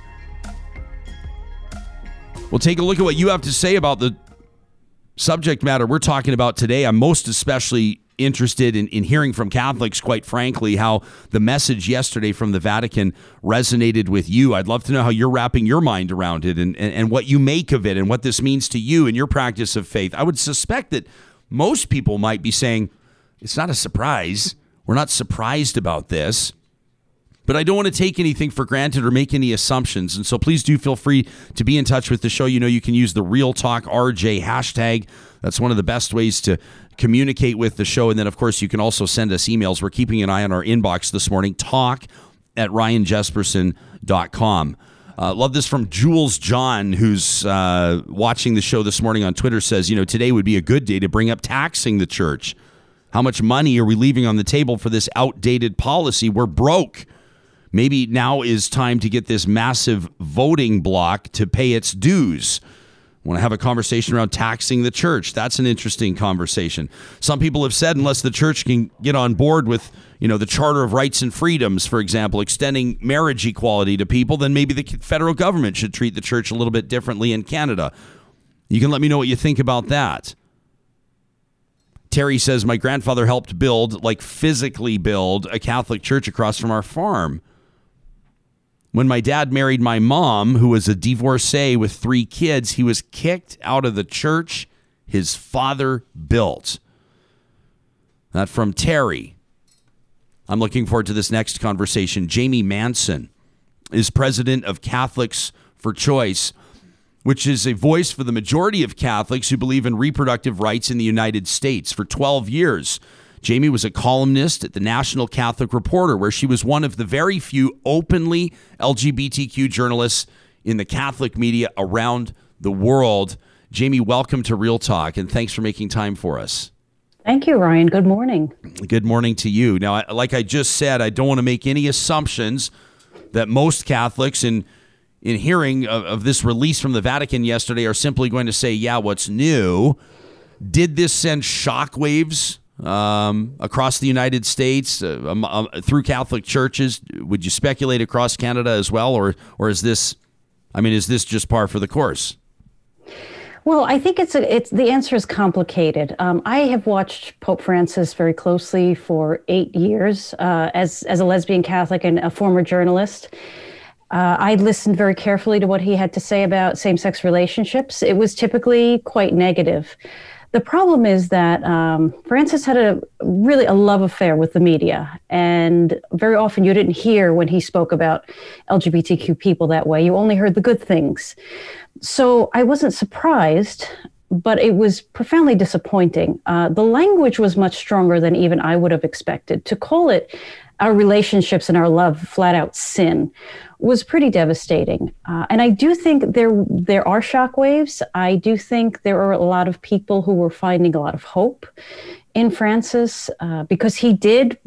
We'll take a look at what you have to say about the subject matter we're talking about today. I'm most especially interested in, in hearing from Catholics, quite frankly, how the message yesterday from the Vatican resonated with you. I'd love to know how you're wrapping your mind around it and, and, and what you make of it and what this means to you and your practice of faith. I would suspect that most people might be saying, it's not a surprise. We're not surprised about this. But I don't want to take anything for granted or make any assumptions. And so please do feel free to be in touch with the show. You know, you can use the Real Talk RJ hashtag. That's one of the best ways to communicate with the show. And then, of course, you can also send us emails. We're keeping an eye on our inbox this morning. Talk at ryanjesperson.com. Uh, love this from Jules John, who's uh, watching the show this morning on Twitter. Says, you know, today would be a good day to bring up taxing the church. How much money are we leaving on the table for this outdated policy? We're broke. Maybe now is time to get this massive voting block to pay its dues. Want to have a conversation around taxing the church? That's an interesting conversation. Some people have said unless the church can get on board with, you know, the Charter of Rights and Freedoms, for example, extending marriage equality to people, then maybe the federal government should treat the church a little bit differently in Canada. You can let me know what you think about that. Terry says my grandfather helped build, like physically build, a Catholic church across from our farm. When my dad married my mom, who was a divorcee with three kids, he was kicked out of the church his father built. That from Terry. I'm looking forward to this next conversation. Jamie Manson is president of Catholics for Choice, which is a voice for the majority of Catholics who believe in reproductive rights in the United States. For 12 years, Jamie was a columnist at the National Catholic Reporter, where she was one of the very few openly LGBTQ journalists in the Catholic media around the world. Jamie, welcome to Real Talk, and thanks for making time for us. Thank you, Ryan. Good morning. Good morning to you. Now, like I just said, I don't want to make any assumptions that most Catholics in in hearing of, of this release from the Vatican yesterday are simply going to say, "Yeah, what's new?" Did this send shockwaves um, across the United States uh, um, um, through Catholic churches? Would you speculate across Canada as well, or or is this? I mean, is this just par for the course? Well, I think it's a, it's the answer is complicated. Um, I have watched Pope Francis very closely for eight years uh, as as a lesbian Catholic and a former journalist. Uh, I listened very carefully to what he had to say about same sex relationships. It was typically quite negative. The problem is that um, Francis had a really a love affair with the media, and very often you didn't hear when he spoke about LGBTQ people that way. You only heard the good things. So I wasn't surprised, but it was profoundly disappointing. Uh, the language was much stronger than even I would have expected. To call it our relationships and our love flat out sin was pretty devastating. Uh, and I do think there there are shockwaves. I do think there are a lot of people who were finding a lot of hope in Francis uh, because he did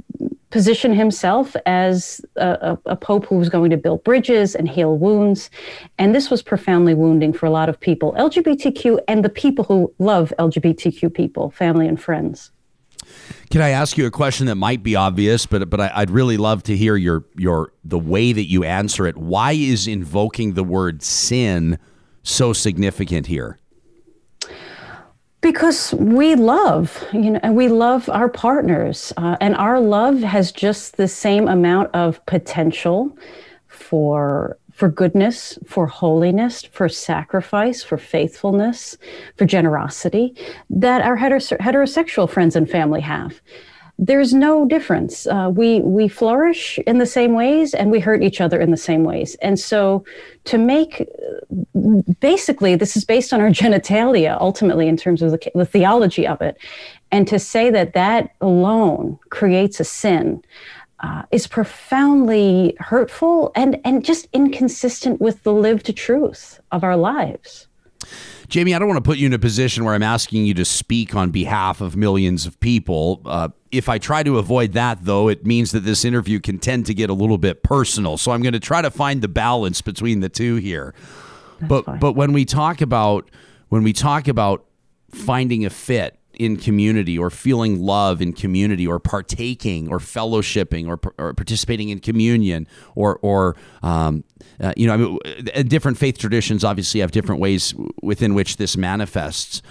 position himself as a, a, pope who was going to build bridges and heal wounds. And this was profoundly wounding for a lot of people, LGBTQ and the people who love LGBTQ people, family and friends. Can I ask you a question that might be obvious, but but I, would really love to hear your your the way that you answer it. Why is invoking the word sin so significant here? Because we love, you know, and we love our partners, uh, and our love has just the same amount of potential for for goodness, for holiness, for sacrifice, for faithfulness, for generosity that our heterose- heterosexual friends and family have. There's no difference. Uh, we we flourish in the same ways, and we hurt each other in the same ways. And so, to make basically this is based on our genitalia, ultimately in terms of the, the theology of it, and to say that that alone creates a sin uh, is profoundly hurtful and, and just inconsistent with the lived truth of our lives. Jamie, I don't want to put you in a position where I'm asking you to speak on behalf of millions of people. Uh, if I try to avoid that, though, it means that this interview can tend to get a little bit personal. So I'm going to try to find the balance between the two here. That's but fine. but when we talk about when we talk about finding a fit in community or feeling love in community or partaking or fellowshipping or, or participating in communion or, or um, uh, you know, I mean, uh, different faith traditions obviously have different ways within which this manifests.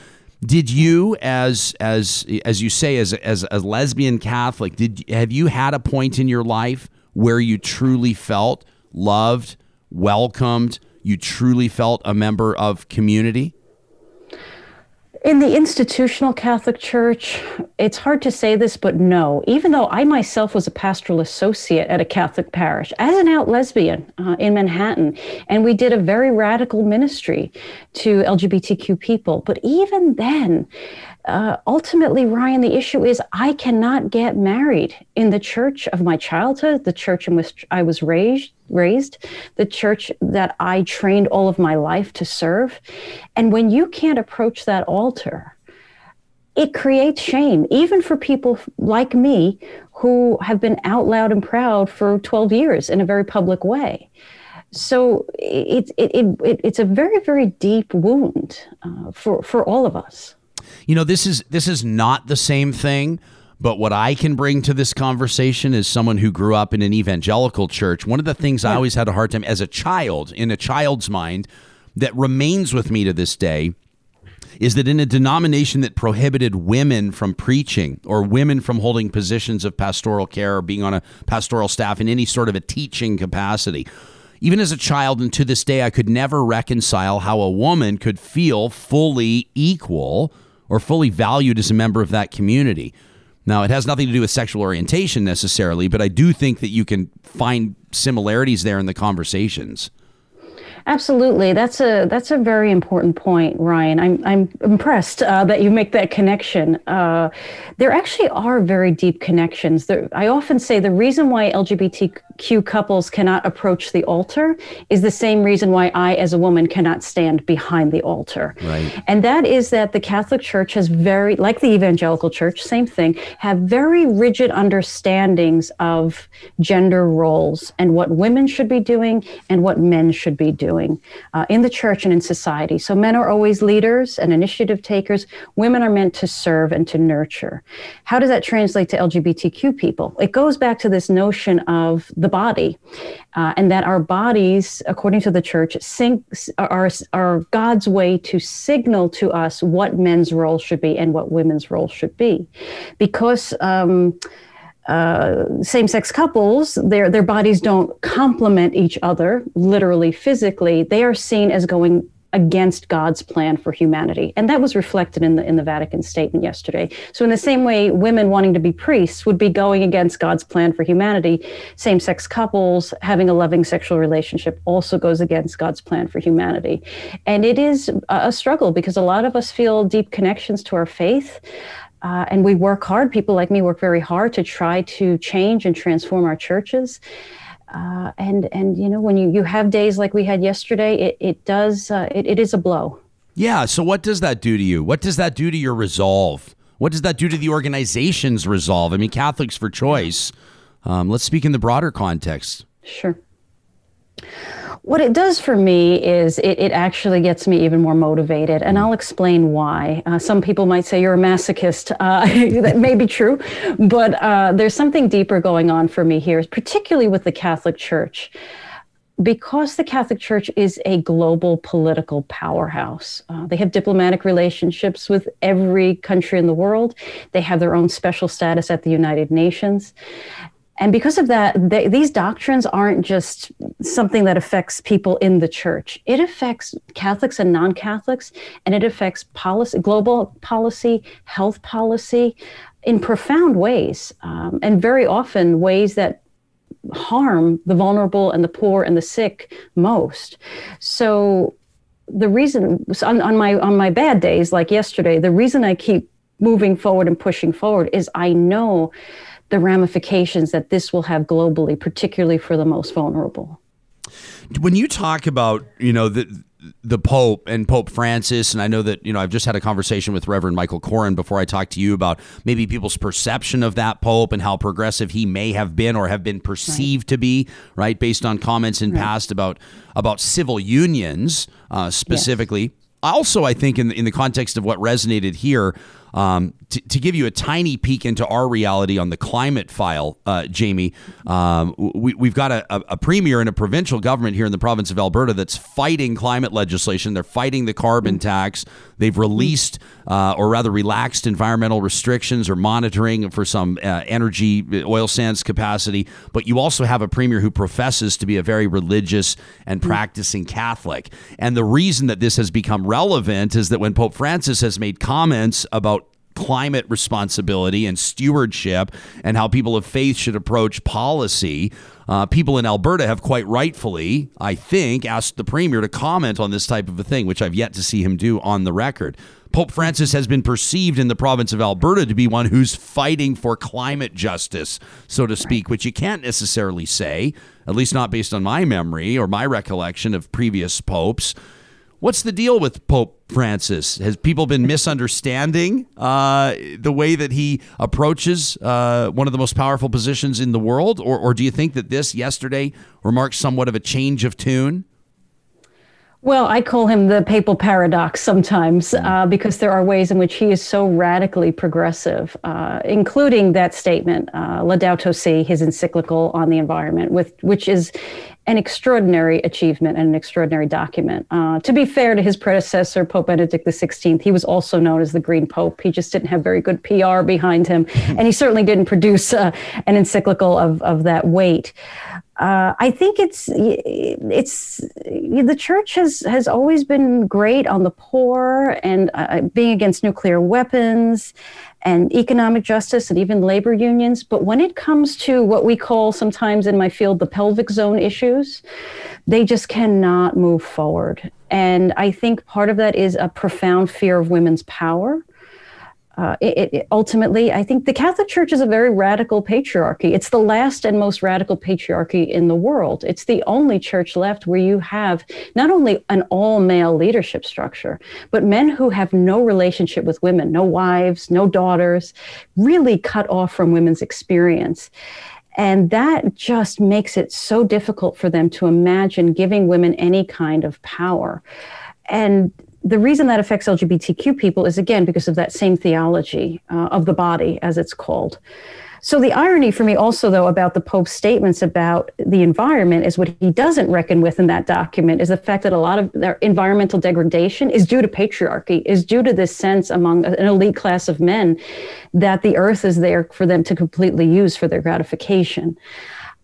Did you, as as as you say, as as a lesbian Catholic, did have you had a point in your life where you truly felt loved, welcomed, you truly felt a member of community? In the institutional Catholic Church, it's hard to say this, but no. Even though I myself was a pastoral associate at a Catholic parish as an out lesbian uh, in Manhattan, and we did a very radical ministry to LGBTQ people. But even then, uh, ultimately, Ryan, the issue is I cannot get married in the church of my childhood, the church in which I was raised, raised, the church that I trained all of my life to serve. And when you can't approach that altar, it creates shame, even for people like me who have been out loud and proud for 12 years in a very public way. So it, it, it, it's a very, very deep wound uh, for, for all of us. You know, this is this is not the same thing, but what I can bring to this conversation is someone who grew up in an evangelical church. One of the things. I always had a hard time as a child, in a child's mind, that remains with me to this day is that in a denomination that prohibited women from preaching or women from holding positions of pastoral care or being on a pastoral staff in any sort of a teaching capacity, even as a child and to this day, I could never reconcile how a woman could feel fully equal or fully valued as a member of that community. Now, it has nothing to do with sexual orientation necessarily, but I do think that you can find similarities there in the conversations. Absolutely, that's a that's a very important point, Ryan. I'm I'm impressed uh, that you make that connection. Uh, there actually are very deep connections. There, I often say the reason why LGBTQ couples cannot approach the altar is the same reason why I, as a woman, cannot stand behind the altar. Right. And that is that the Catholic Church has very, like the Evangelical Church, same thing, have very rigid understandings of gender roles and what women should be doing and what men should be doing doing uh, in the church and in society. So men are always leaders and initiative takers. Women are meant to serve and to nurture. How does that translate to LGBTQ people? It goes back to this notion of the body. Uh, and that our bodies, according to the church, are, are God's way to signal to us what men's role should be and what women's role should be. Because um, uh, same-sex couples, their their bodies don't complement each other literally physically. They are seen as going against God's plan for humanity, and that was reflected in the in the Vatican statement yesterday. So, in the same way, women wanting to be priests would be going against God's plan for humanity. Same-sex couples having a loving sexual relationship also goes against God's plan for humanity, and it is a struggle because a lot of us feel deep connections to our faith. Uh, and we work hard. People like me work very hard to try to change and transform our churches. Uh, and and you know when you, you have days like we had yesterday, it it does uh, it, it is a blow. Yeah. So what does that do to you? What does that do to your resolve? What does that do to the organization's resolve? I mean, Catholics for Choice. Um, let's speak in the broader context. Sure. What it does for me is it, it actually gets me even more motivated, and I'll explain why. Uh, some people might say you're a masochist. Uh, that may be true, but uh, there's something deeper going on for me here, particularly with the Catholic Church because the Catholic Church is a global political powerhouse, uh, they have diplomatic relationships with every country in the world. They have their own special status at the United Nations. And because of that, they, these doctrines aren't just something that affects people in the church. It affects Catholics and non Catholics, and it affects policy, global policy, health policy in profound ways, um, and very often ways that harm the vulnerable and the poor and the sick most. So, the reason on, on my on my bad days like yesterday the reason i keep moving forward and pushing forward is i know the ramifications that this will have globally, particularly for the most vulnerable. When you talk about, you know, the the Pope and Pope Francis, and I know that you know I've just had a conversation with Reverend Michael Coren before I talked to you about maybe people's perception of that Pope and how progressive he may have been or have been perceived right. to be, right, based on comments in right. past about about civil unions uh, specifically. Yes. Also, I think in the, in the context of what resonated here, um, to, to, give you a tiny peek into our reality on the climate file, uh, Jamie, um, we, have got a, a, premier and a provincial government here in the province of Alberta that's fighting climate legislation. They're fighting the carbon tax. They've released, uh, or rather relaxed, environmental restrictions or monitoring for some uh, energy, oil sands capacity. But you also have a premier who professes to be a very religious and practicing Catholic. And the reason that this has become relevant is that when Pope Francis has made comments about climate responsibility and stewardship and how people of faith should approach policy. Uh, people in Alberta have quite rightfully, I think, asked the premier to comment on this type of a thing, which I've yet to see him do on the record. Pope Francis has been perceived in the province of Alberta to be one who's fighting for climate justice, so to speak, which you can't necessarily say, at least not based on my memory or my recollection of previous popes. What's the deal with Pope Francis? Has people been misunderstanding uh, the way that he approaches uh, one of the most powerful positions in the world? Or, or do you think that this yesterday remarks somewhat of a change of tune? Well, I call him the papal paradox sometimes hmm. uh, because there are ways in which he is so radically progressive, uh, including that statement, uh, Laudato Si, his encyclical on the environment, with which is an extraordinary achievement and an extraordinary document. Uh, to be fair to his predecessor, Pope Benedict XVI, he was also known as the Green Pope. He just didn't have very good PR behind him, and he certainly didn't produce uh, an encyclical of, of that weight. Uh, I think it's it's the church has has always been great on the poor and uh, being against nuclear weapons and economic justice and even labor unions. But when it comes to what we call sometimes in my field the pelvic zone issues, they just cannot move forward. And I think part of that is a profound fear of women's power uh, it, it, ultimately, I think the Catholic Church is a very radical patriarchy. It's the last and most radical patriarchy in the world. It's the only church left where you have not only an all male leadership structure, but men who have no relationship with women, no wives, no daughters, really cut off from women's experience. And that just makes it so difficult for them to imagine giving women any kind of power. And the reason that affects LGBTQ people is again because of that same theology uh, of the body, as it's called. So the irony for me also, though, about the Pope's statements about the environment is what he doesn't reckon with in that document is the fact that a lot of their environmental degradation is due to patriarchy, is due to this sense among an elite class of men that the earth is there for them to completely use for their gratification.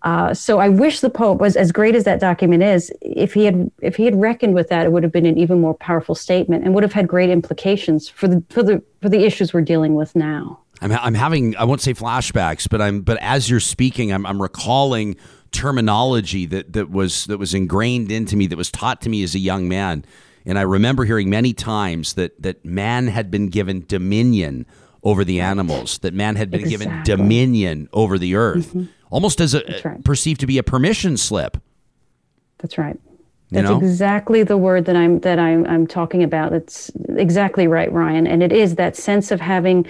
Uh, so I wish the Pope was as great as that document is. If he had, if he had reckoned with that, it would have been an even more powerful statement and would have had great implications for the for the for the issues we're dealing with now. I'm, I'm having I won't say flashbacks, but I'm but as you're speaking, I'm, I'm recalling terminology that that was that was ingrained into me that was taught to me as a young man, and I remember hearing many times that that man had been given dominion over the animals, that man had been exactly. given dominion over the earth. Mm-hmm almost as a right. perceived to be a permission slip. That's right. That's you know? exactly the word that I'm that I'm I'm talking about. That's exactly right, Ryan. And it is that sense of having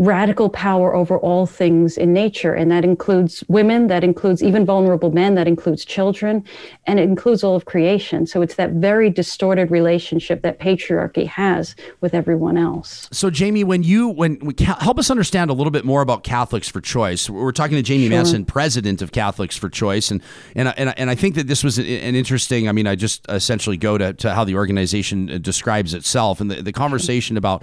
radical power over all things in nature. And that includes women, that includes even vulnerable men, that includes children, and it includes all of creation. So it's that very distorted relationship that patriarchy has with everyone else. So, Jamie, when you, when we help us understand a little bit more about Catholics for Choice, we're talking to Jamie sure. Manson, president of Catholics for Choice. And, and, and, and I think that this was an interesting, I mean, I just essentially go to, to how the organization uh, describes itself and the, the conversation about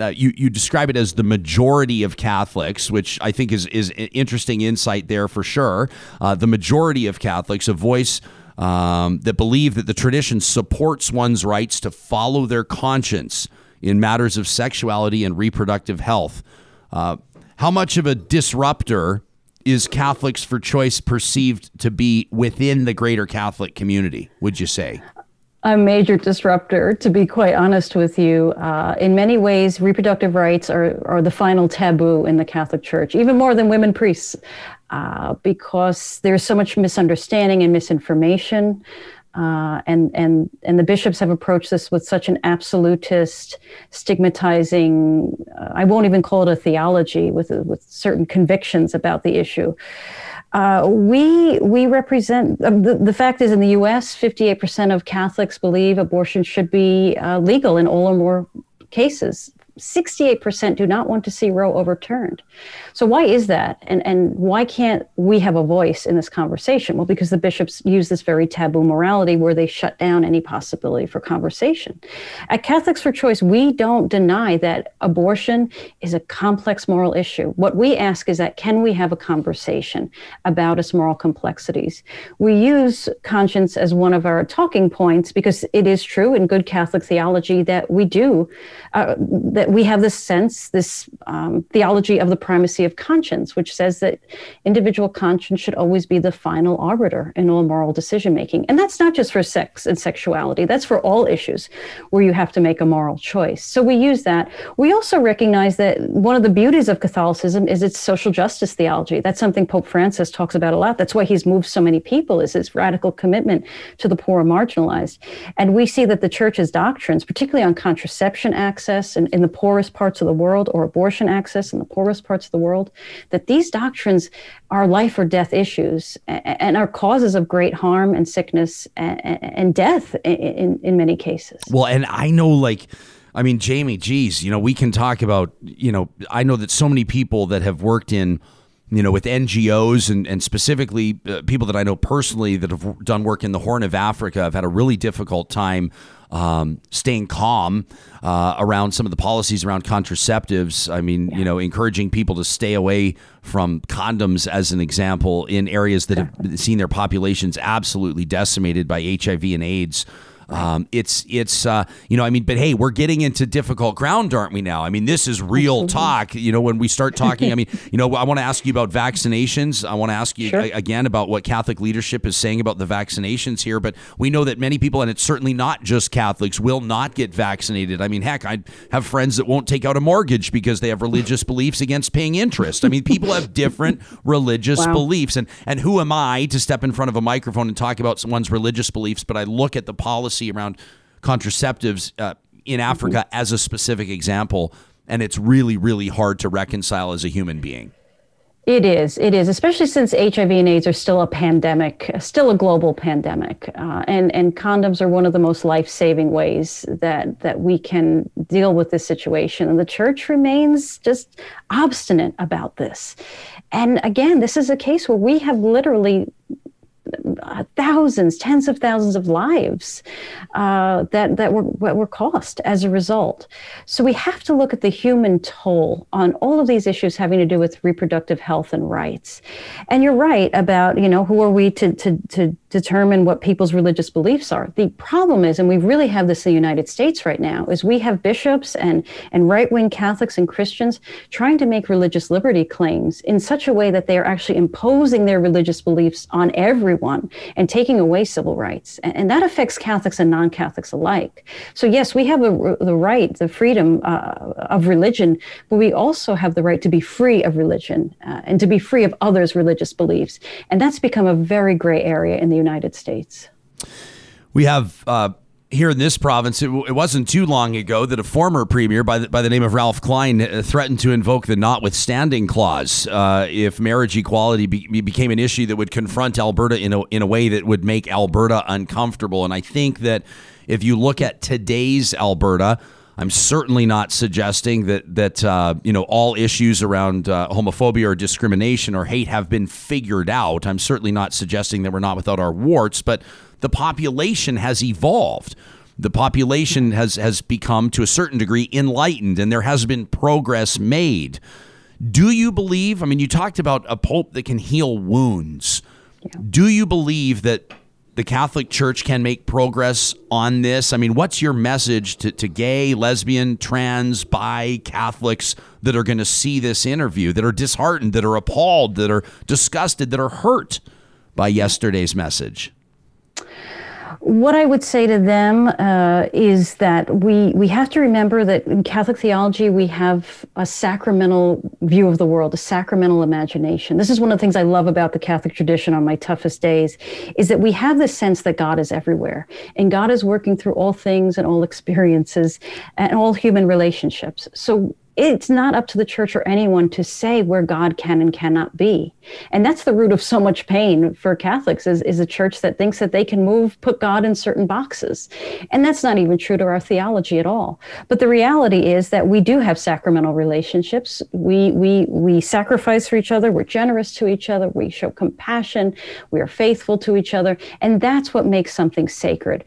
uh, you, you describe it as the majority of Catholics, which I think is is interesting insight there for sure. Uh, the majority of Catholics, a voice. Um, that believe that the tradition supports one's rights to follow their conscience in matters of sexuality and reproductive health. Uh, how much of a disruptor is Catholics for Choice perceived to be within the greater Catholic community, would you say? A major disruptor, to be quite honest with you. Uh, in many ways, reproductive rights are, are the final taboo in the Catholic Church, even more than women priests, uh, because there's so much misunderstanding and misinformation. Uh, and and and the bishops have approached this with such an absolutist, stigmatizing. Uh, I won't even call it a theology with with certain convictions about the issue. Uh, we we represent uh, the, the fact is in the U.S. 58 percent of Catholics believe abortion should be uh, legal in all or more cases. 68% do not want to see Roe overturned. So why is that? And and why can't we have a voice in this conversation? Well, because the bishops use this very taboo morality where they shut down any possibility for conversation. At Catholics for Choice, we don't deny that abortion is a complex moral issue. What we ask is that can we have a conversation about its moral complexities? We use conscience as one of our talking points because it is true in good Catholic theology that we do uh, that we have this sense, this um, theology of the primacy of conscience, which says that individual conscience should always be the final arbiter in all moral decision making. And that's not just for sex and sexuality, that's for all issues where you have to make a moral choice. So we use that. We also recognize that one of the beauties of Catholicism is its social justice theology. That's something Pope Francis talks about a lot. That's why he's moved so many people, is his radical commitment to the poor and marginalized. And we see that the church's doctrines, particularly on contraception access in, in the poorest parts of the world, or abortion access in the poorest parts of the world, that these doctrines are life or death issues and are causes of great harm and sickness and, death in, in many cases. Well, and I know like I mean, Jamie, geez, you know, we can talk about, you know, I know that so many people that have worked in, you know, with NGOs and, and specifically uh, people that I know personally that have done work in the Horn of Africa have had a really difficult time um, staying calm uh, around some of the policies around contraceptives. I mean, yeah. you know, encouraging people to stay away from condoms, as an example, in areas that have seen their populations absolutely decimated by HIV and AIDS. Um, it's it's uh, you know I mean, but hey, we're getting into difficult ground, aren't we now? I mean, this is real Absolutely. talk. You know, when we start talking, I mean, you know, I want to ask you about vaccinations. I want to ask you sure. again about what Catholic leadership is saying about the vaccinations here. But we know that many people, and it's certainly not just Catholics, will not get vaccinated. I mean, heck, I have friends that won't take out a mortgage because they have religious beliefs against paying interest. I mean, people have different religious wow. beliefs, and and who am I to step in front of a microphone and talk about someone's religious beliefs? But I look at the policy policy around contraceptives uh, in Africa mm-hmm. as a specific example, and it's really, really hard to reconcile as a human being. It is. It is, especially since HIV and AIDS are still a pandemic, still a global pandemic, uh, and and condoms are one of the most life saving ways that that we can deal with this situation. And the church remains just obstinate about this. And again, this is a case where we have literally thousands, tens of thousands of lives uh, that that were were cost as a result. So we have to look at the human toll on all of these issues having to do with reproductive health and rights. And you're right about you know who are we to to to determine what people's religious beliefs are. The problem is, and we really have this in the United States right now, is we have bishops and and right wing Catholics and Christians trying to make religious liberty claims in such a way that they are actually imposing their religious beliefs on everyone and taking away civil rights. And, and that affects Catholics and non Catholics alike. So, yes, we have a, the right, the freedom uh, of religion, but we also have the right to be free of religion uh, and to be free of others' religious beliefs. And that's become a very gray area in the United States. We have uh, here in this province, it, it, wasn't too long ago that a former premier by the, by the name of Ralph Klein uh, threatened to invoke the notwithstanding clause uh, if marriage equality be, became an issue that would confront Alberta in a, in a way that would make Alberta uncomfortable. And I think that if you look at today's Alberta, I'm certainly not suggesting that that uh, you know all issues around uh, homophobia or discrimination or hate have been figured out. I'm certainly not suggesting that we're not without our warts, but the population has evolved. The population has has become to a certain degree enlightened, and there has been progress made. Do you believe? I mean, you talked about a pope that can heal wounds. Yeah. Do you believe that the Catholic Church can make progress on this? I mean, what's your message to, to gay, lesbian, trans, bi Catholics that are going to see this interview, that are disheartened, that are appalled, that are disgusted, that are hurt by yesterday's message? What I would say to them uh, is that we we have to remember that in Catholic theology we have a sacramental view of the world, a sacramental imagination. This is one of the things I love about the Catholic tradition on my toughest days, is that we have this sense that God is everywhere and God is working through all things and all experiences and all human relationships. So it's not up to the church or anyone to say where God can and cannot be. And that's the root of so much pain for Catholics is, is a church that thinks that they can move, put God in certain boxes. And that's not even true to our theology at all. But the reality is that we do have sacramental relationships. We we we sacrifice for each other, we're generous to each other, we show compassion, we are faithful to each other, and that's what makes something sacred.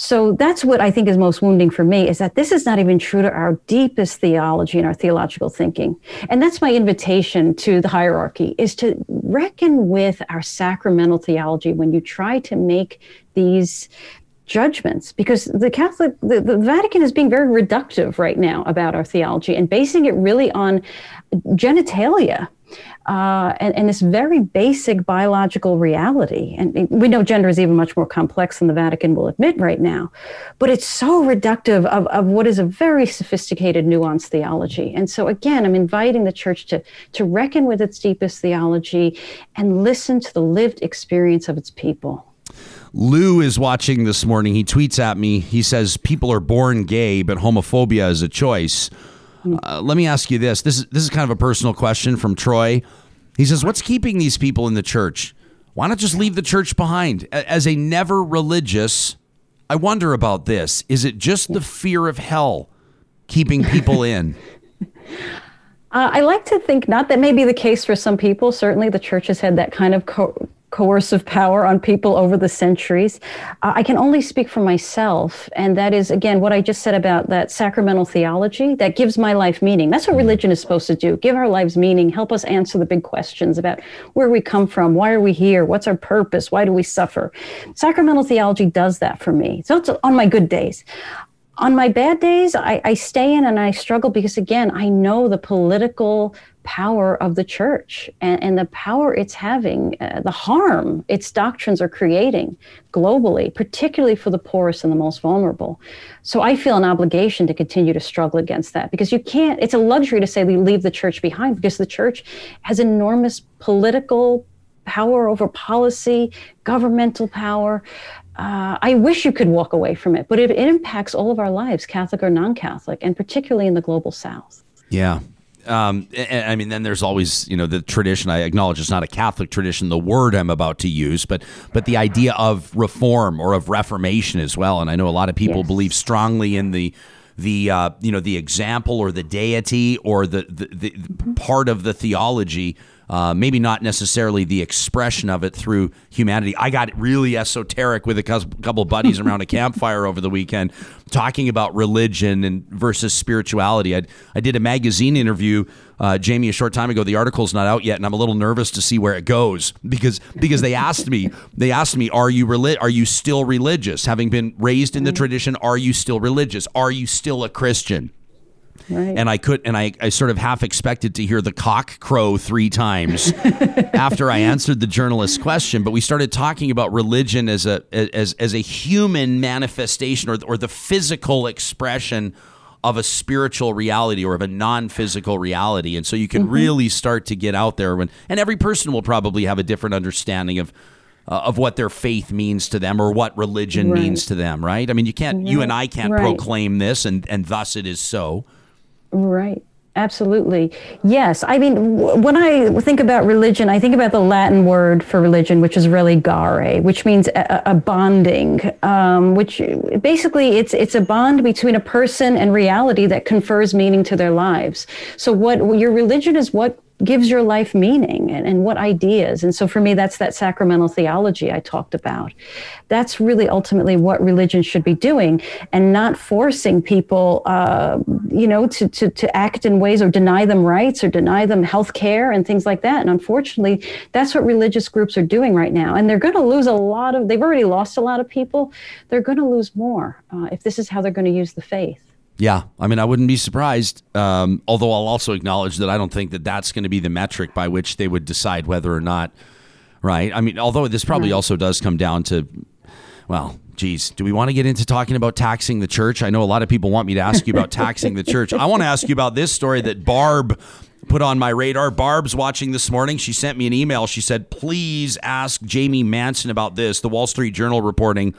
So that's what I think is most wounding for me is that this is not even true to our deepest theology and our theological thinking. And that's my invitation to the hierarchy is to reckon with our sacramental theology when you try to make these judgments because the Catholic, the, the Vatican is being very reductive right now about our theology and basing it really on genitalia. Uh, and, and, this very basic biological reality. And we know gender is even much more complex than the Vatican will admit right now, but it's so reductive of, of what is a very sophisticated, nuanced theology. And so, again, I'm inviting the church to, to reckon with its deepest theology and listen to the lived experience of its people. Lou is watching this morning. He tweets at me. He says, People are born gay, but homophobia is a choice. Uh, let me ask you this. This is this is kind of a personal question from Troy. He says, "What's keeping these people in the church? Why not just leave the church behind?" As a never religious, I wonder about this. Is it just the fear of hell keeping people in? Uh, I like to think not that may be the case for some people. Certainly, the church has had that kind of co- coercive power on people over the centuries. Uh, I can only speak for myself. And that is, again, what I just said about that sacramental theology that gives my life meaning. That's what mm-hmm. religion is supposed to do give our lives meaning, help us answer the big questions about where we come from, why are we here, what's our purpose, why do we suffer. Sacramental theology does that for me. So it's on my good days on my bad days, I, I, stay in and I struggle because, again, I know the political power of the church and, and the power it's having, uh, the harm its doctrines are creating globally, particularly for the poorest and the most vulnerable. So I feel an obligation to continue to struggle against that because you can't, it's a luxury to say we leave the church behind because the church has enormous political power over policy, governmental power. Uh, I wish you could walk away from it, but it, it impacts all of our lives, Catholic or non Catholic, and particularly in the global South. Yeah, um, and, I mean, then there's always you know the tradition. I acknowledge it's not a Catholic tradition. The word I'm about to use, but but the idea of reform or of reformation as well. And I know a lot of people yes. believe strongly in the the uh, you know the example or the deity or the the, the part of the theology uh, maybe not necessarily the expression of it through humanity. I got really esoteric with a couple buddies around a campfire over the weekend talking about religion and versus spirituality. I, I did a magazine interview, uh, Jamie, a short time ago. The article's not out yet, and I'm a little nervous to see where it goes because because they asked me they asked me, are you reli- are you still religious? Having been raised in the tradition, are you still religious? Are you still a Christian? Right. And I could, and I, I sort of half expected to hear the cock crow three times after I answered the journalist's question. But we started talking about religion as a as as a human manifestation or or the physical expression of a spiritual reality or of a non-physical reality and so you can mm-hmm. really start to get out there when and every person will probably have a different understanding of uh, of what their faith means to them or what religion right. means to them right i mean you can't right. you and i can't right. proclaim this and and thus it is so Right. Absolutely. Yes. I mean, when I think about religion, I think about the Latin word for religion, which is religare, which means a, a bonding, um, which basically it's, it's a bond between a person and reality that confers meaning to their lives. So what your religion is what gives your life meaning and, and what ideas. And so for me, that's that sacramental theology I talked about. That's really ultimately what religion should be doing and not forcing people, uh, you know, to, to, to act in ways or deny them rights or deny them health care and things like that. And unfortunately, that's what religious groups are doing right now. And they're going to lose a lot of, they've already lost a lot of people. They're going to lose more uh, if this is how they're going to use the faith. Yeah, I mean, I wouldn't be surprised. Um, although I'll also acknowledge that I don't think that that's going to be the metric by which they would decide whether or not. Right. I mean, although this probably right. also does come down to, well, geez, do we want to get into talking about taxing the church? I know a lot of people want me to ask you about taxing the church. I want to ask you about this story that Barb put on my radar. Barb's watching this morning. She sent me an email. She said, please ask Jamie Manson about this. The Wall Street Journal reporting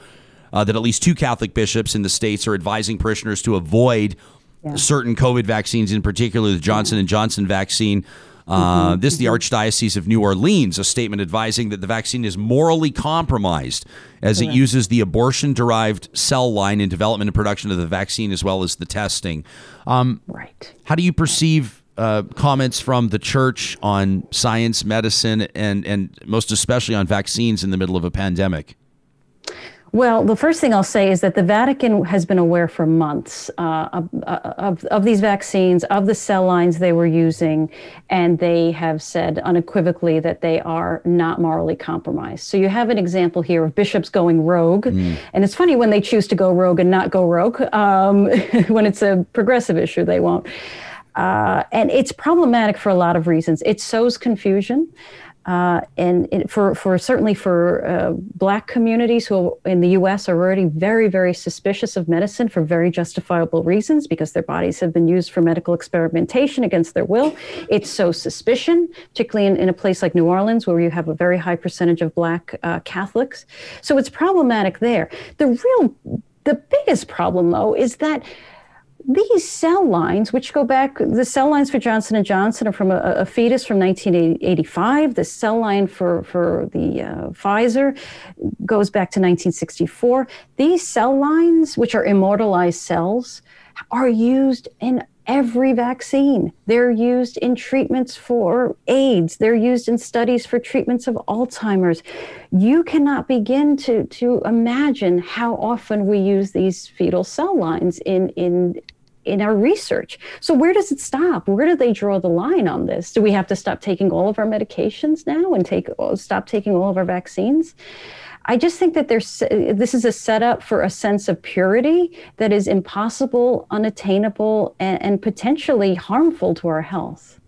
uh, that at least two Catholic bishops in the states are advising parishioners to avoid yeah. certain COVID vaccines, in particular the Johnson and Johnson vaccine. Uh, mm-hmm. This, the Archdiocese of New Orleans, a statement advising that the vaccine is morally compromised as it uses the abortion derived cell line in development and production of the vaccine as well as the testing. Um, right. How do you perceive uh, comments from the church on science, medicine, and, and most especially on vaccines in the middle of a pandemic? Well, the first thing I'll say is that the Vatican has been aware for months uh, of, of, of, these vaccines, of the cell lines they were using, and they have said unequivocally that they are not morally compromised. So you have an example here of bishops going rogue. Mm. And it's funny when they choose to go rogue and not go rogue. Um, when it's a progressive issue, they won't. Uh, and it's problematic for a lot of reasons. It sows confusion. Uh, and it, for, for certainly for uh, black communities who in the U.S. are already very, very suspicious of medicine for very justifiable reasons because their bodies have been used for medical experimentation against their will. It's so suspicion, particularly in, in a place like New Orleans where you have a very high percentage of black uh, Catholics. So it's problematic there. The real, the biggest problem though is that these cell lines, which go back, the cell lines for Johnson and Johnson are from a, a fetus from 1985. The cell line for for the uh, Pfizer goes back to 1964. These cell lines, which are immortalized cells, are used in every vaccine. They're used in treatments for AIDS. They're used in studies for treatments of Alzheimer's. You cannot begin to, to imagine how often we use these fetal cell lines in, in in our research. So where does it stop? Where do they draw the line on this? Do we have to stop taking all of our medications now and take stop taking all of our vaccines? I just think that there's this is a setup for a sense of purity that is impossible, unattainable, and, and potentially harmful to our health.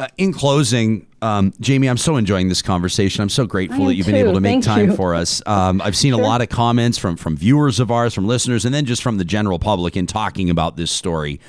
Uh, in closing, um, Jamie, I'm so enjoying this conversation. I'm so grateful that you've been able to make Thank time you. for us. Um, I've seen sure. a lot of comments from from viewers of ours, from listeners, and then just from the general public in talking about this story.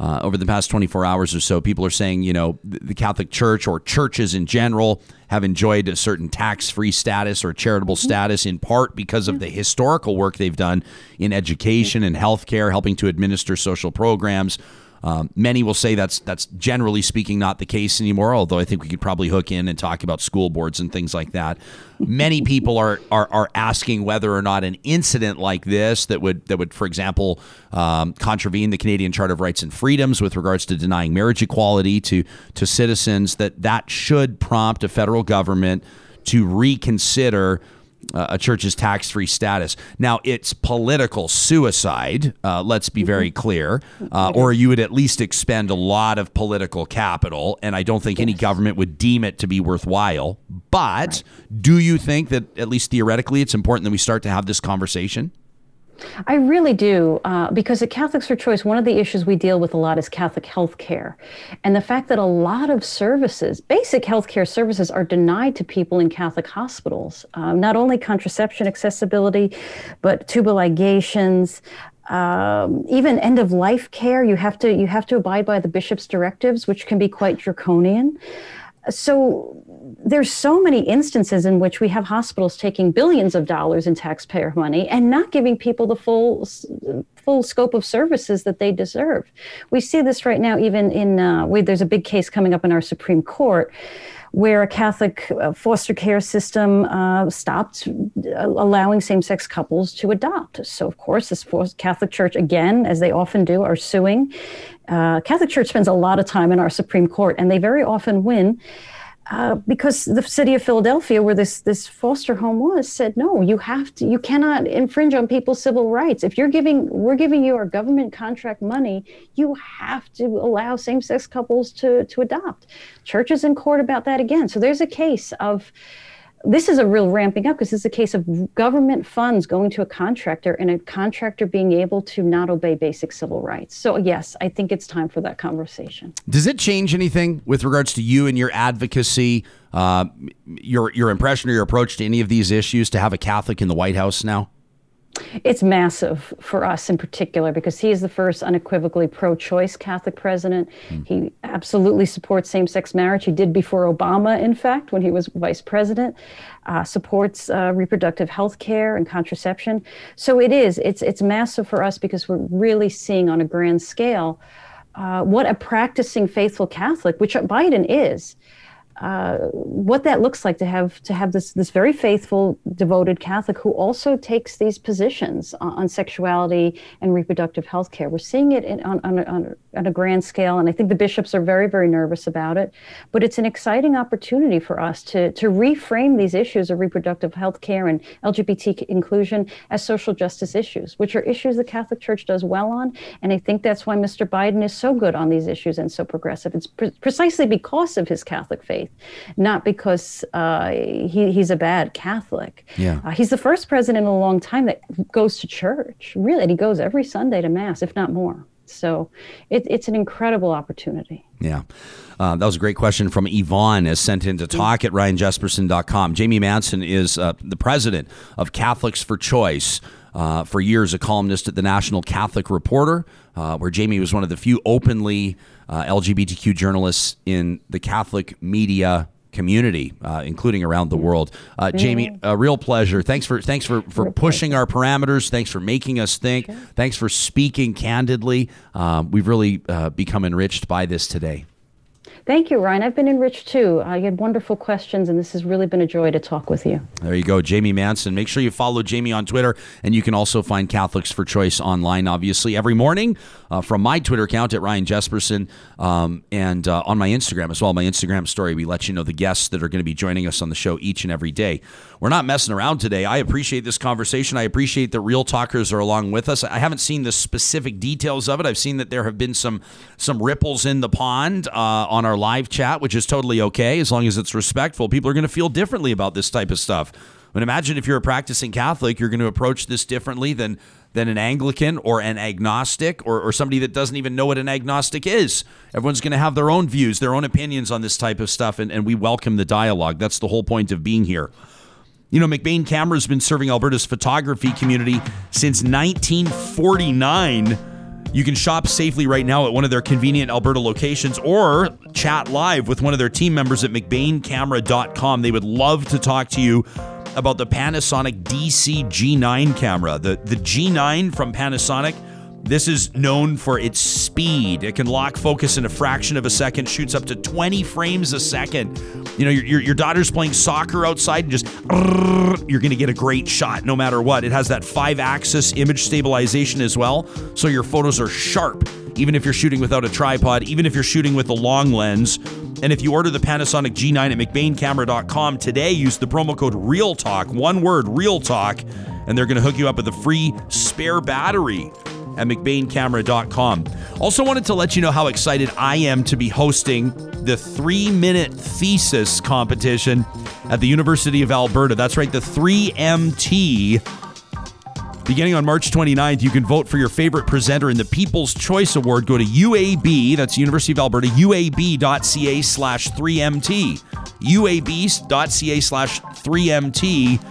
Uh, over the past 24 hours or so, people are saying, you know, the Catholic Church or churches in general have enjoyed a certain tax free status or charitable mm-hmm. status in part because of the historical work they've done in education and healthcare, helping to administer social programs. Um, many will say that's that's generally speaking not the case anymore. Although I think we could probably hook in and talk about school boards and things like that. Many people are, are are asking whether or not an incident like this that would that would, for example, um, contravene the Canadian Charter of Rights and Freedoms with regards to denying marriage equality to to citizens that that should prompt a federal government to reconsider uh, a church's tax free status. Now, it's political suicide, uh, let's be very mm-hmm. clear, uh, or you would at least expend a lot of political capital, and I don't think yes. any government would deem it to be worthwhile. But right. do you think that, at least theoretically, it's important that we start to have this conversation? I really do, uh, because at Catholics for Choice, one of the issues we deal with a lot is Catholic health care. And the fact that a lot of services, basic health care services, are denied to people in Catholic hospitals. Um, not only contraception accessibility, but tubal ligations, um, even end of life care. You have to you have to abide by the bishop's directives, which can be quite draconian so there's so many instances in which we have hospitals taking billions of dollars in taxpayer money and not giving people the full full scope of services that they deserve. We see this right now, even in uh, we, there's a big case coming up in our Supreme Court where a Catholic uh, foster care system uh, stopped uh, allowing same sex couples to adopt. So, of course, this Catholic Church, again, as they often do, are suing. Uh, Catholic Church spends a lot of time in our Supreme Court, and they very often win. Uh, because the city of Philadelphia, where this this foster home was, said no, you have to, you cannot infringe on people's civil rights. If you're giving, we're giving you our government contract money, you have to allow same-sex couples to to adopt. Churches in court about that again. So there's a case of this is a real ramping up because this is a case of government funds going to a contractor and a contractor being able to not obey basic civil rights. So, yes, I think it's time for that conversation. Does it change anything with regards to you and your advocacy, uh, your your impression or your approach to any of these issues to have a Catholic in the White House now? It's massive for us in particular because he is the first unequivocally pro choice Catholic president. Mm. He absolutely supports same sex marriage. He did before Obama, in fact, when he was vice president, uh, supports uh, reproductive health care and contraception. So it is, it's, it's massive for us because we're really seeing on a grand scale uh, what a practicing faithful Catholic, which Biden is, uh, what that looks like to have to have this this very faithful, devoted Catholic who also takes these positions on, on sexuality and reproductive health care. We're seeing it in, on, on, on on a grand scale, and I think the bishops are very, very nervous about it. But it's an exciting opportunity for us to to reframe these issues of reproductive health care and LGBT inclusion as social justice issues, which are issues the Catholic Church does well on. And I think that's why Mr. Biden is so good on these issues and so progressive. It's pre- precisely because of his Catholic faith, not because uh, he, he's a bad Catholic. Yeah. Uh, he's the first president in a long time that goes to church, really, and he goes every Sunday to Mass, if not more. So it, it's an incredible opportunity. Yeah. Uh, that was a great question from Yvonne, as sent in to talk at ryanjesperson.com. Jamie Manson is uh, the president of Catholics for Choice. Uh, for years, a columnist at the National Catholic Reporter, uh, where Jamie was one of the few openly uh, LGBTQ journalists in the Catholic media community, uh, including around the world. Uh, Jamie, a real pleasure. Thanks for thanks for for pushing our parameters. Thanks for making us think. Thanks for speaking candidly. Um, we've really uh, become enriched by this today. Thank you, Ryan. I've been enriched too. Uh, you had wonderful questions, and this has really been a joy to talk with you. There you go, Jamie Manson. Make sure you follow Jamie on Twitter, and you can also find Catholics for Choice online, obviously, every morning uh, from my Twitter account at Ryan Jesperson um, and uh, on my Instagram as well. My Instagram story, we let you know the guests that are going to be joining us on the show each and every day. We're not messing around today. I appreciate this conversation. I appreciate that real talkers are along with us. I haven't seen the specific details of it. I've seen that there have been some some ripples in the pond uh, on our live chat, which is totally okay as long as it's respectful. People are going to feel differently about this type of stuff. But imagine if you're a practicing Catholic, you're going to approach this differently than than an Anglican or an agnostic or, or somebody that doesn't even know what an agnostic is. Everyone's going to have their own views, their own opinions on this type of stuff, and, and we welcome the dialogue. That's the whole point of being here. You know, McBain Camera's been serving Alberta's photography community since 1949. You can shop safely right now at one of their convenient Alberta locations or chat live with one of their team members at McBainCamera.com. They would love to talk to you about the Panasonic DC G9 camera. The, the G9 from Panasonic, this is known for its speed. It can lock focus in a fraction of a second, shoots up to 20 frames a second. You know, your, your, your daughter's playing soccer outside and just, you're going to get a great shot no matter what. It has that five axis image stabilization as well, so your photos are sharp, even if you're shooting without a tripod, even if you're shooting with a long lens. And if you order the Panasonic G9 at McBainCamera.com today, use the promo code REALTALK, one word, REALTALK, and they're going to hook you up with a free spare battery at McBainCamera.com. Also, wanted to let you know how excited I am to be hosting the three minute thesis competition at the University of Alberta. That's right, the 3MT. Beginning on March 29th, you can vote for your favorite presenter in the People's Choice Award. Go to UAB, that's University of Alberta, uab.ca slash 3MT. uab.ca slash 3MT.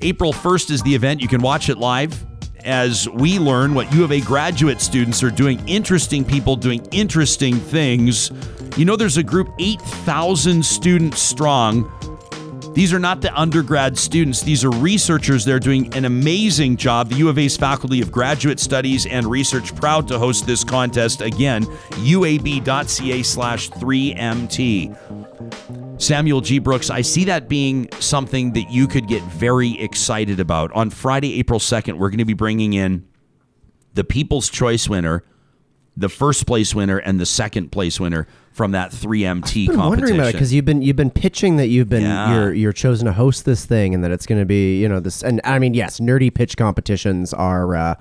April 1st is the event. You can watch it live as we learn what U of A graduate students are doing, interesting people doing interesting things. You know, there's a group 8,000 students strong. These are not the undergrad students. These are researchers. They're doing an amazing job. The U of A's Faculty of Graduate Studies and Research proud to host this contest. Again, uab.ca slash 3MT. Samuel G. Brooks, I see that being something that you could get very excited about. On Friday, April 2nd, we're going to be bringing in the People's Choice winner, the first place winner, and the second place winner from that 3MT I've been wondering competition. about it because you've been you've been pitching that you've been Yeah. you're you're chosen to host this thing and that it's going to be you know this and I mean yes nerdy pitch competitions are uh,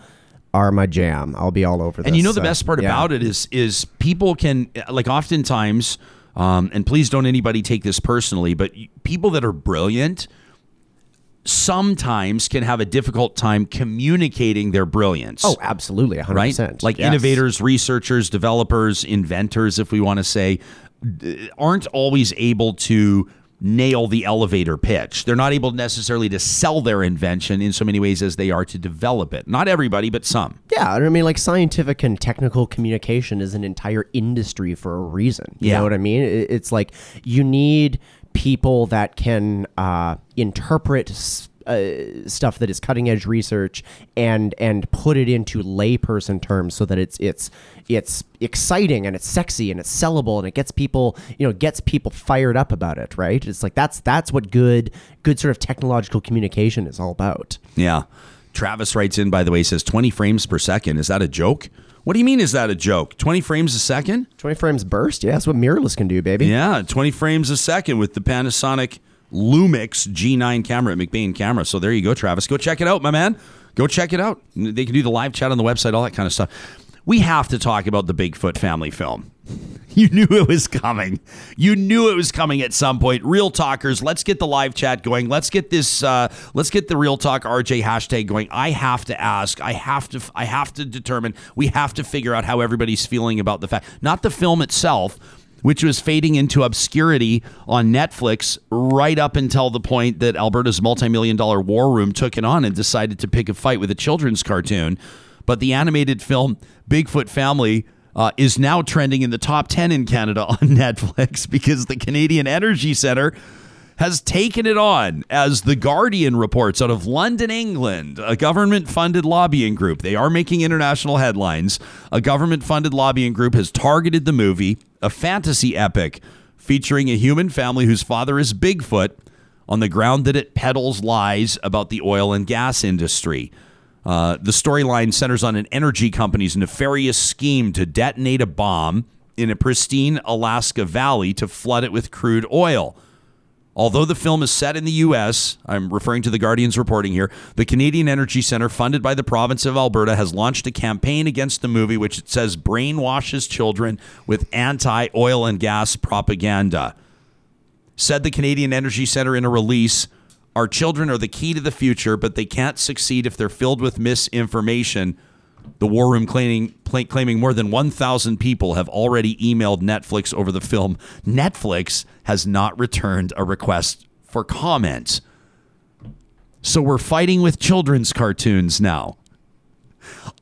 are my jam. I'll be all over this. And you know the so, best part yeah. about it is is people can like oftentimes, um, and please don't anybody take this personally, but people that are brilliant sometimes can have a difficult time communicating their brilliance. Oh, absolutely, 100%. right? Like Yes. innovators, researchers, developers, inventors, if we want to say, aren't always able to nail the elevator pitch. They're not able necessarily to sell their invention in so many ways as they are to develop it. Not everybody, but some. Yeah, I mean, like scientific and technical communication is an entire industry for a reason. You Yeah. know what I mean? It's like you need people that can uh, interpret s- uh, stuff that is cutting edge research and and put it into layperson terms so that it's it's it's exciting and it's sexy and it's sellable and it gets people you know gets people fired up about it. Right? It's like that's that's what good good sort of technological communication is all about. Yeah. Travis writes in, by the way, says 20 frames per second. Is that a joke? What do you mean? Is that a joke? 20 frames a second? 20 frames burst. Yeah, that's what mirrorless can do, baby. Yeah, 20 frames a second with the Panasonic Lumix G9 camera at McBain Camera. So there you go, Travis. Go check it out, my man. Go check it out. They can do the live chat on the website, all that kind of stuff. We have to talk about the Bigfoot family film. You knew it was coming. You knew it was coming at some point. Real talkers, let's get the live chat going. Let's get this. Uh, let's get the real talk RJ hashtag going. I have to ask. I have to. I have to determine. We have to figure out how everybody's feeling about the fact, not the film itself, which was fading into obscurity on Netflix right up until the point that Alberta's multi-million dollar war room took it on and decided to pick a fight with a children's cartoon. But the animated film Bigfoot Family uh, is now trending in the top 10 in Canada on Netflix because the Canadian Energy Center has taken it on, as The Guardian reports out of London, England, a government funded lobbying group. They are making international headlines. A government funded lobbying group has targeted the movie, a fantasy epic featuring a human family whose father is Bigfoot, on the ground that it peddles lies about the oil and gas industry. Uh, the storyline centers on an energy company's nefarious scheme to detonate a bomb in a pristine Alaska valley to flood it with crude oil. Although the film is set in the U.S., I'm referring to the Guardian's reporting here, the Canadian Energy Center, funded by the province of Alberta, has launched a campaign against the movie, which it says brainwashes children with anti oil and gas propaganda. Said the Canadian Energy Center in a release Our children are the key to the future, but they can't succeed if they're filled with misinformation. The War Room claiming, claiming more than 1,000 people have already emailed Netflix over the film. Netflix has not returned a request for comment. So we're fighting with children's cartoons now.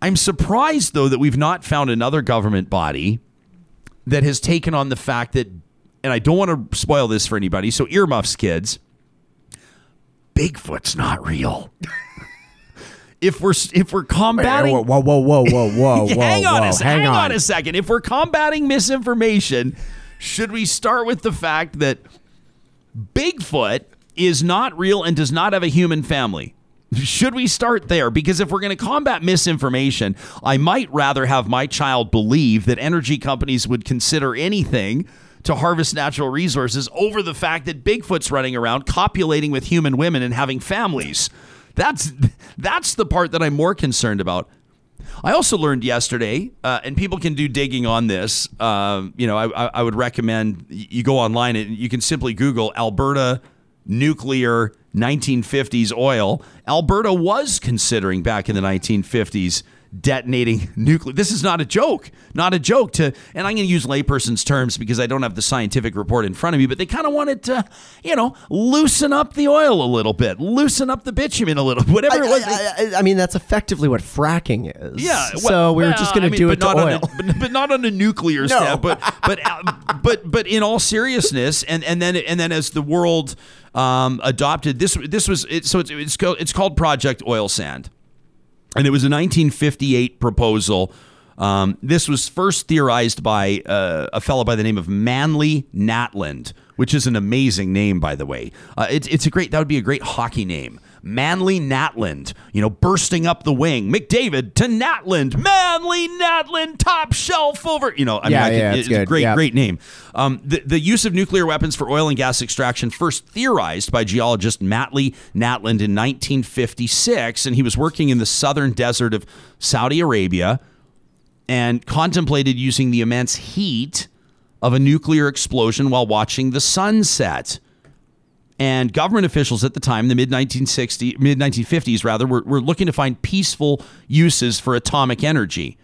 I'm surprised, though, that we've not found another government body that has taken on the fact that, and I don't want to spoil this for anybody, so earmuffs, kids. Bigfoot's not real. if we're if we're combating, Whoa, whoa, whoa, whoa, whoa, whoa, whoa, hang on whoa, a hang, hang on. on. a second. If we're combating misinformation, should we start with the fact that Bigfoot is not real and does not have a human family? Should we start there? Because if we're going to combat misinformation, I might rather have my child believe that energy companies would consider anything to harvest natural resources over the fact that Bigfoot's running around copulating with human women and having families. That's that's the part that I'm more concerned about. I also learned yesterday, uh, and people can do digging on this. Uh, you know, I, I, I would recommend you go online and you can simply Google Alberta nuclear 1950s oil. Alberta was considering back in the 1950s detonating nuclear. This is not a joke, not a joke. To and I'm going to use layperson's terms because I don't have the scientific report in front of me. But they kind of wanted to, you know, loosen up the oil a little bit, loosen up the bitumen a little, whatever I, it was. I, I- I mean, that's effectively what fracking is. Yeah. So we were well, just going to do it to oil. A, but, but not on a nuclear step. But but uh, but but in all seriousness, and and then and then as the world um, adopted this, this was it, so it's it's called, it's called Project Oil Sand, and it was a 1958 proposal. Um, this was first theorized by uh, a fellow by the name of Manley Natland, which is an amazing name, by the way. Uh, it's it's a great that would be a great hockey name. Manley Natland, you know, bursting up the wing. McDavid to Natland, Manley Natland, top shelf over. You know, I Yeah, mean, I yeah, can, it's it's a great, Yeah. great name. Um, the, the use of nuclear weapons for oil and gas extraction first theorized by geologist Matley Natland in 1956, and he was working in the southern desert of Saudi Arabia and contemplated using the immense heat of a nuclear explosion while watching the sunset. And government officials at the time, the mid 1960s, mid 1950s rather, were, were looking to find peaceful uses for atomic energy.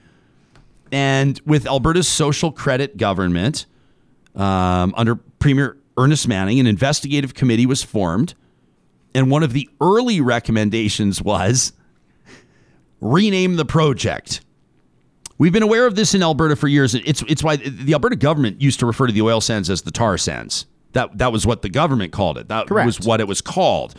And with Alberta's social credit government, um, under Premier Ernest Manning, an investigative committee was formed. And one of the early recommendations was rename the project. We've been aware of this in Alberta for years. It's it's why the Alberta government used to refer to the oil sands as the tar sands. That that was what the government called it. That Correct. was what it was called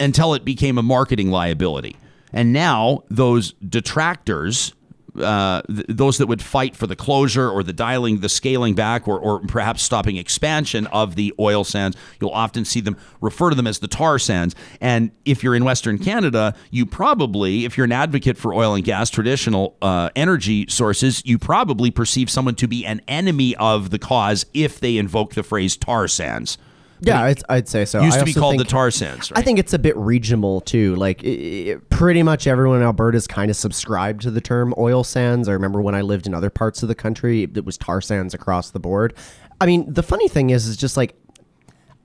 until it became a marketing liability. And now those detractors, uh, th- those that would fight for the closure or the dialing, the scaling back, or, or perhaps stopping expansion of the oil sands, you'll often see them refer to them as the tar sands. And if you're in Western Canada, you probably, if you're an advocate for oil and gas, traditional uh, energy sources, you probably perceive someone to be an enemy of the cause if they invoke the phrase tar sands. Yeah, I'd, I'd say so. Used I to be also called think- the tar sands. Right? I think it's a bit regional too. Like i i pretty much everyone in Alberta is kind of subscribed to the term oil sands. I remember when I lived in other parts of the country, it was tar sands across the board. I mean, the funny thing is, is just like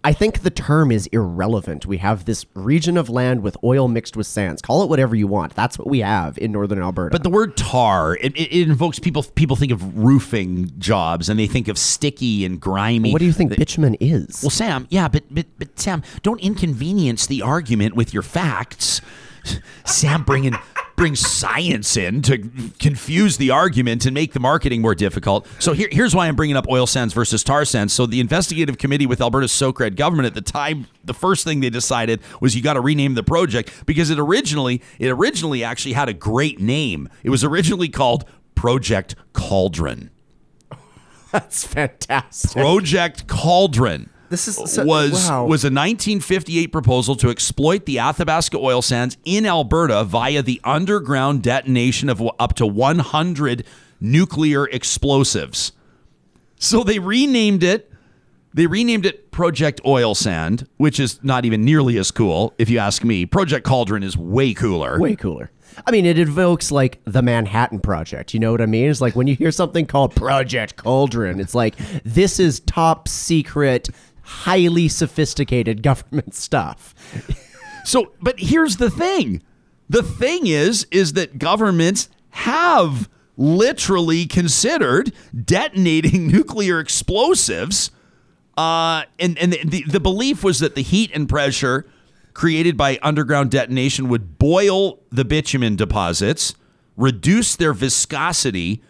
I think the term is irrelevant. We have this region of land with oil mixed with sands. Call it whatever you want. That's what we have in northern Alberta. But the word tar, it, it, it invokes people. People think of roofing jobs, and they think of sticky and grimy. what do you think bitumen is? Well, Sam, yeah, but but but Sam, don't inconvenience the argument with your facts. Sam bringing brings science in to confuse the argument and make the marketing more difficult. So here, here's why I'm bringing up oil sands versus tar sands. So the investigative committee with Alberta's Socred government at the time, the first thing they decided was you got to rename the project because it originally it originally actually had a great name. It was originally called Project Cauldron. That's fantastic. Project Cauldron. This is so- was wow. was a 1958 proposal to exploit the Athabasca oil sands in Alberta via the underground detonation of up to 100 nuclear explosives. So they renamed it. They renamed it Project Oil Sand, which is not even nearly as cool, if you ask me. Project Cauldron is way cooler. way cooler. I mean, it evokes like the Manhattan Project. You know what I mean? It's like when you hear something called Project Cauldron, it's like this is top secret, highly sophisticated government stuff. So, but here's the thing. The thing is is that governments have literally considered detonating nuclear explosives uh, and and the, the belief was that the heat and pressure created by underground detonation would boil the bitumen deposits, reduce their viscosity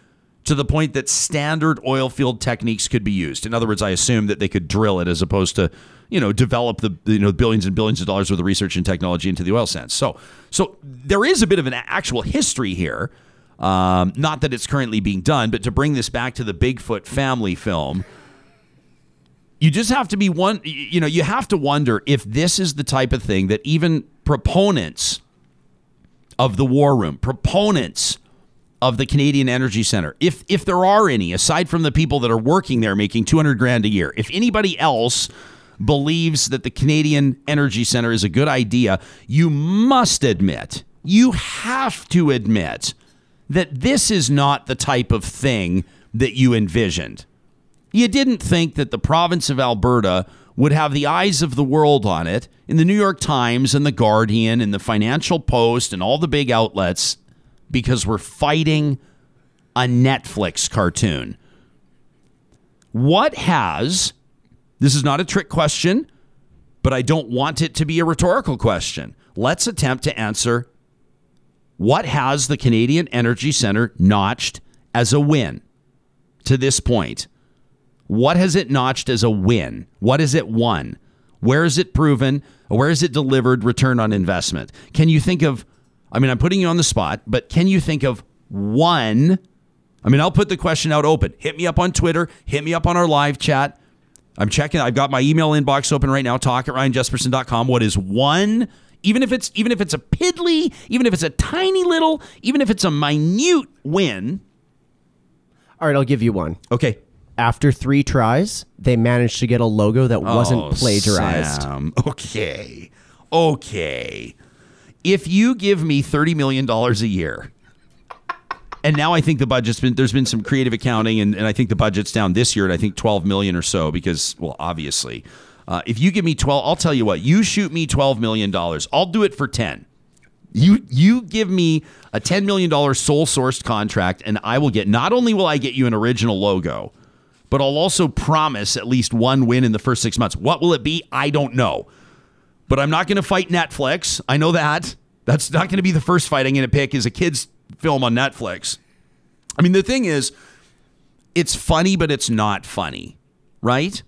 to the point that standard oil field techniques could be used. In other words, I assume that they could drill it as opposed to, you know, develop the you know billions and billions of dollars worth of research and technology into the oil sands. So, so there is a bit of an actual history here. Um, not that it's currently being done, but to bring this back to the Bigfoot family film, you just have to be one you know you have to wonder if this is the type of thing that even proponents of the war room proponents of the Canadian Energy Center. If if there are any aside from the people that are working there making 200 grand a year if anybody else believes that the Canadian Energy Center is a good idea you must admit you have to admit that this is not the type of thing that you envisioned. You didn't think that the province of Alberta would have the eyes of the world on it in the New York Times and the Guardian and the Financial Post and all the big outlets because we're fighting a Netflix cartoon. What has, this is not a trick question, but I don't want it to be a rhetorical question. Let's attempt to answer what has the Canadian Energy Center notched as a win to this point? What has it notched as a win? What has it won? Where is it proven? Where is it delivered return on investment? Can you think of, I mean, I'm putting you on the spot, but can you think of one? I mean, I'll put the question out open. Hit me up on Twitter, hit me up on our live chat. I'm checking, I've got my email inbox open right now, talk at ryanjesperson.com. What is one? Even if it's even if it's a piddly, even if it's a tiny little, even if it's a minute win. All right, I'll give you one. Okay, After three tries, they managed to get a logo that wasn't Oh, plagiarized. Sam. Okay. Okay. If you give me $30 million a year, and now I think the budget's been, there's been some creative accounting, and, and I think the budget's down this year at I think 12 million or so because, well, obviously. Uh, if you give me 12, I'll tell you what, you shoot me $12 million. I'll do it for 10. You you give me a $10 million sole sourced contract, and I will get not only will I get you an original logo, but I'll also promise at least one win in the first six months. What will it be? I don't know. But I'm not going to fight Netflix. I know that. That's not going to be the first fight I'm going to pick is a kid's film on Netflix. I mean, the thing is, it's funny, but it's not funny, right?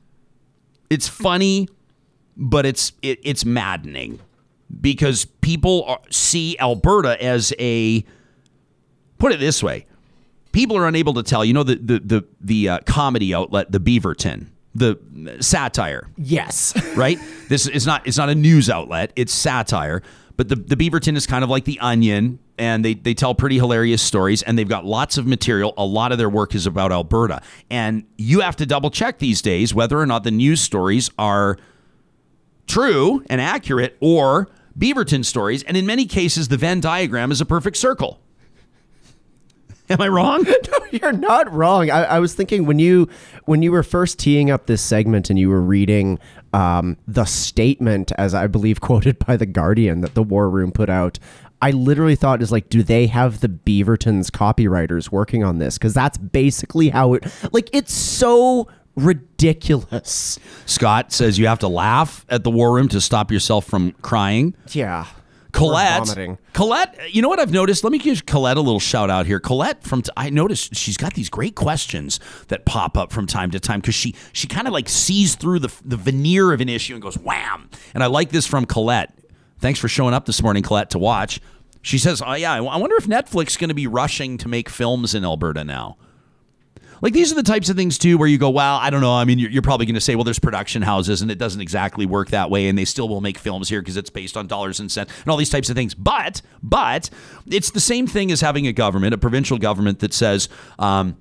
It's funny, but it's it, it's maddening because people are, see Alberta as a put it this way people are unable to tell. You know the the the, the uh, comedy outlet, the Beaverton, the satire, Yes. right? this is not it's not a news outlet; it's satire. But the the Beaverton is kind of like the Onion, and they they tell pretty hilarious stories, and they've got lots of material. A lot of their work is about Alberta, and you have to double check these days whether or not the news stories are true and accurate or Beaverton stories. And in many cases, the Venn diagram is a perfect circle. Am I wrong? no, You're not wrong. I, I was thinking when you when you were first teeing up this segment and you were reading um, the statement, as I believe quoted by the Guardian that the War Room put out. I literally thought is like, do they have the Beaverton's copywriters working on this? Because that's basically how it. Like, it's so ridiculous. Scott says you have to laugh at the war room to stop yourself from crying. Yeah. Colette. Colette, you know what I've noticed? Let me give Colette a little shout out here. Colette, from t- I noticed she's got these great questions that pop up from time to time because she she kind of like sees through the the veneer of an issue and goes wham. And I like this from Colette. Thanks for showing up this morning, Colette, to watch. She says, "Oh yeah, I wonder if Netflix is going to be rushing to make films in Alberta now." Like these are the types of things too where you go, well, I don't know. I mean, you're, you're probably going to say, well, there's production houses, and it doesn't exactly work that way, and they still will make films here because it's based on dollars and cents and all these types of things. But, but it's the same thing as having a government, a provincial government that says. Um,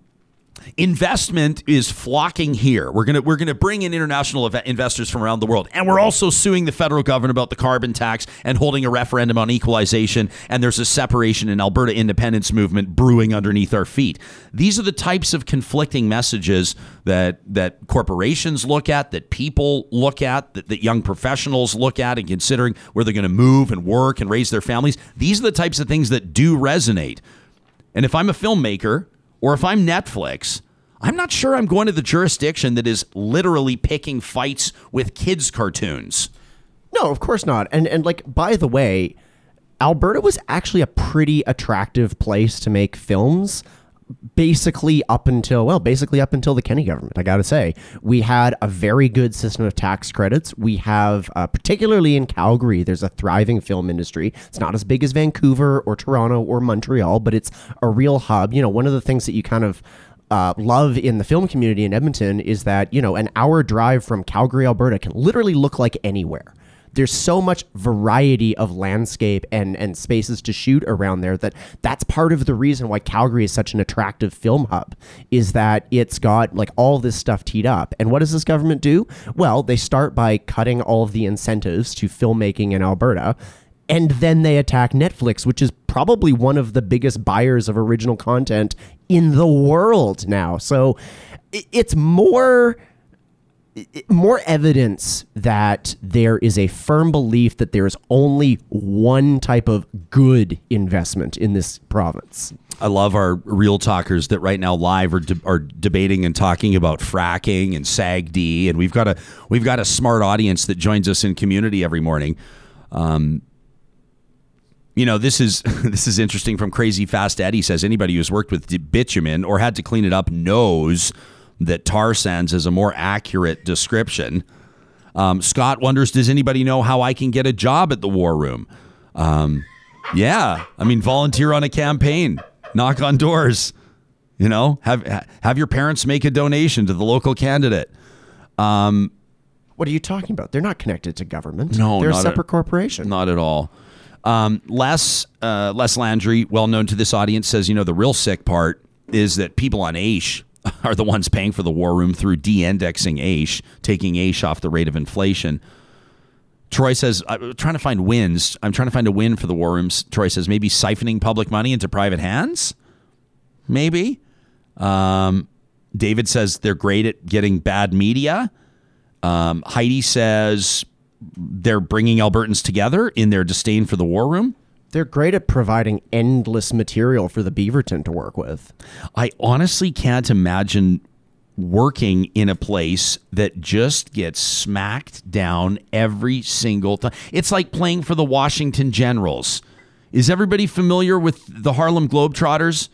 investment is flocking here. We're gonna we're gonna bring in international ev- investors from around the world, and we're also suing the federal government about the carbon tax and holding a referendum on equalization. And there's a separation and Alberta independence movement brewing underneath our feet. These are the types of conflicting messages that that corporations look at, that people look at, that, that young professionals look at, and considering where they're going to move and work and raise their families. These are the types of things that do resonate. And if I'm a filmmaker or if I'm Netflix, I'm not sure I'm going to the jurisdiction that is literally picking fights with kids' cartoons. No, of course not. And and like by the way, Alberta was actually a pretty attractive place to make films basically up until well basically up until the kenney government i gotta say. We had a very good system of tax credits. We have uh, particularly in calgary there's a thriving film industry. It's not as big as vancouver or toronto or montreal but it's a real hub. You know one of the things that you kind of uh, love in the film community in edmonton is that you know an hour drive from calgary alberta can literally look like anywhere there's so much variety of landscape and and spaces to shoot around there that that's part of the reason why Calgary is such an attractive film hub is that it's got like all this stuff teed up. And what does this government do? Well, they start by cutting all of the incentives to filmmaking in Alberta. And then they attack Netflix, which is probably one of the biggest buyers of original content in the world now. So it's more more evidence that there is a firm belief that there is only one type of good investment in this province. I love our real talkers that right now live are, de- are debating and talking about fracking and SAGD, and we've got a we've got a smart audience that joins us in community every morning. Um, you know, this is this is interesting. From Crazy Fast Eddie says anybody who's worked with bitumen or had to clean it up knows that tar sands is a more accurate description. Um, Scott wonders, does anybody know how I can get a job at the War Room? Um, yeah, I mean, volunteer on a campaign, knock on doors. You know, have have your parents make a donation to the local candidate. What are you talking about? They're not connected to government. No, they're a separate corporation. Not at all. Um, Les uh, Les Landry, well known to this audience, says you know the real sick part is that people on AISH are the ones paying for the war room through de-indexing AISH, taking AISH off the rate of inflation. Troy says, I'm trying to find wins. I'm trying to find a win for the war rooms. Troy says, maybe siphoning public money into private hands? Maybe. Um, David says they're great at getting bad media. Um, Heidi says they're bringing Albertans together in their disdain for the war room. They're great at providing endless material for the Beaverton to work with. I honestly can't imagine working in a place that just gets smacked down every single time. It's like playing for the Washington Generals. Is everybody familiar with the Harlem Globetrotters?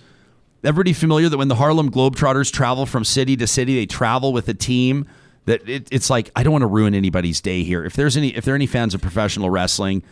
Everybody familiar that when the Harlem Globetrotters travel from city to city, they travel with a team that it, it's like I don't want to ruin anybody's day here. If there's any if there are any fans of professional wrestling,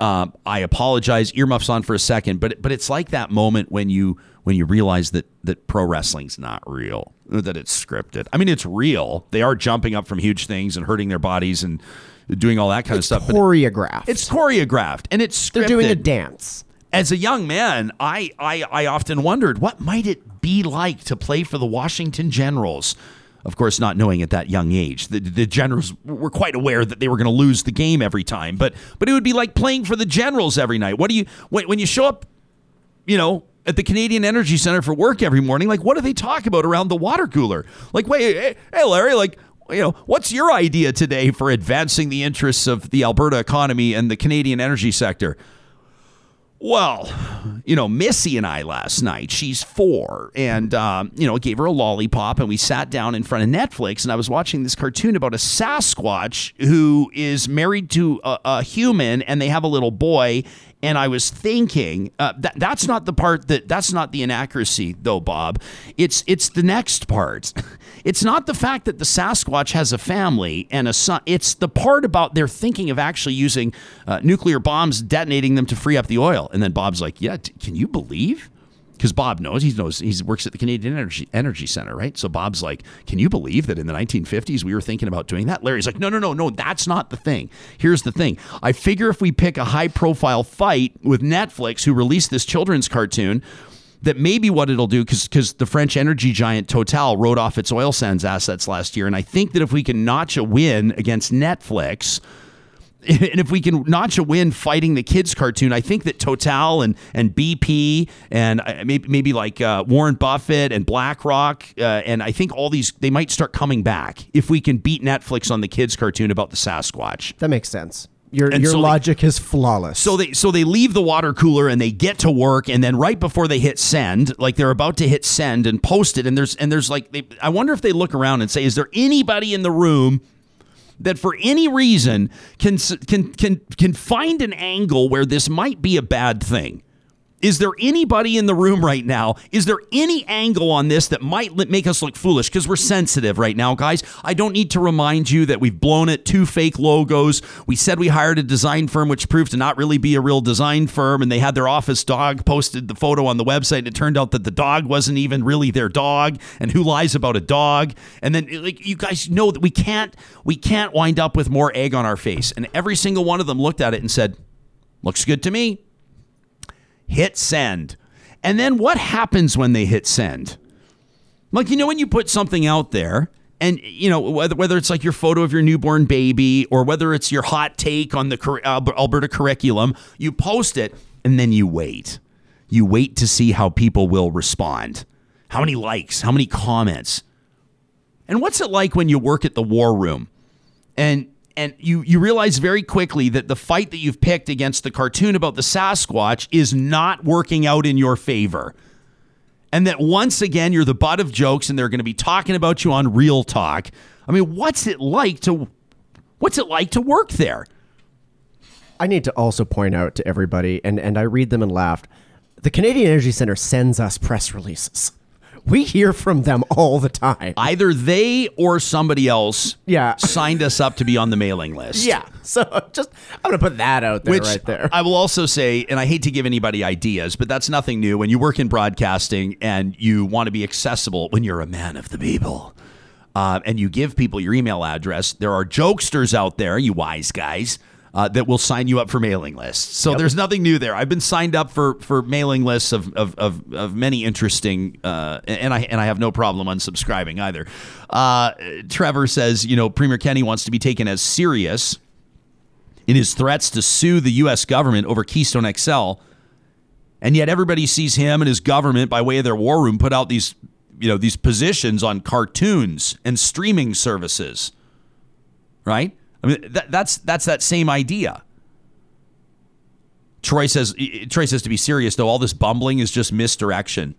um, I apologize. Earmuffs on for a second, but but it's like that moment when you when you realize that that pro wrestling's not real, that it's scripted. I mean, it's real. They are jumping up from huge things and hurting their bodies and doing all that kind It's of stuff. but choreographed. it's choreographed and it's scripted. they're doing a dance. As a young man, I, I I often wondered what might it be like to play for the Washington Generals. Of course, not knowing at that young age, the, the Generals were quite aware that they were going to lose the game every time. But but it would be like playing for the Generals every night. What do you when, when you show up, you know, at the Canadian Energy Center for work every morning? Like, what do they talk about around the water cooler? Like, wait, hey, hey Larry, like. You know, what's your idea today for advancing the interests of the Alberta economy and the Canadian energy sector? Well, you know, Missy and I last night, she's four, and, um, you know, gave her a lollipop, and we sat down in front of Netflix, and I was watching this cartoon about a Sasquatch who is married to a, a human, and they have a little boy. And I was thinking uh, that that's not the part that that's not the inaccuracy though, Bob. It's it's the next part. It's not the fact that the Sasquatch has a family and a son. It's the part about they're thinking of actually using uh, nuclear bombs, detonating them to free up the oil. And then Bob's like, "Yeah, t- can you believe?" Because Bob knows he knows he works at the Canadian Energy Energy Center, right? So Bob's like, "Can you believe that in the 1950s we were thinking about doing that?" Larry's like, "No, no, no, no, that's not the thing. Here's the thing. I figure if we pick a high-profile fight with Netflix, who released this children's cartoon." that maybe what it'll do because the French energy giant Total wrote off its oil sands assets last year, and I think that if we can notch a win against Netflix. And if we can notch a win fighting the kids cartoon, I think that Total and and BP and uh, maybe maybe like uh, Warren Buffett and BlackRock uh, and I think all these they might start coming back if we can beat Netflix on the kids cartoon about the Sasquatch. That makes sense. Your And your so they- logic is flawless. So they so they leave the water cooler and they get to work and then right before they hit send, like they're about to hit send and post it and there's and there's like they, I wonder if they look around and say is there anybody in the room that for any reason can can can can find an angle where this might be a bad thing? Is there anybody in the room right now? Is there any angle on this that might make us look foolish? Because we're sensitive right now, guys. I don't need to remind you that we've blown it. Two fake logos. We said we hired a design firm, which proved to not really be a real design firm. And they had their office dog posted the photo on the website. And it turned out that the dog wasn't even really their dog. And who lies about a dog? And then, like, you guys know that we can't we can't wind up with more egg on our face. And every single one of them looked at it and said, "Looks good to me." Hit send. And then what happens when they hit send? Like, you know, when you put something out there, and you know whether whether it's like your photo of your newborn baby or whether it's your hot take on the Alberta curriculum, you post it and then you wait. You wait to see how people will respond. How many likes? How many comments? And what's it like when you work at the war room and and you you realize very quickly that the fight that you've picked against the cartoon about the Sasquatch is not working out in your favor. And that once again you're the butt of jokes and they're going to be talking about you on Real Talk. I mean, what's it like to what's it like to work there? I need to also point out to everybody, and, and I read them and laughed. The Canadian Energy Center sends us press releases. We hear from them all the time. Either they or somebody else Yeah. signed us up to be on the mailing list. yeah. So just I'm gonna put that out there Which right there. I will also say, and I hate to give anybody ideas, but that's nothing new. When you work in broadcasting and you want to be accessible, when you're a man of the people, uh, and you give people your email address, there are jokesters out there, you wise guys. Uh, that will sign you up for mailing lists. So there's nothing new there. I've been signed up for for mailing lists of of, of, of many interesting, uh, and I and I have no problem unsubscribing either. Uh, Trevor says, you know, Premier Kenney wants to be taken as serious in his threats to sue the U.S. government over Keystone XL, and yet everybody sees him and his government, by way of their war room, put out these, you know, these positions on cartoons and streaming services. Right? I mean, that, that's that's that same idea. Troy says Troy says to be serious though, all this bumbling is just misdirection.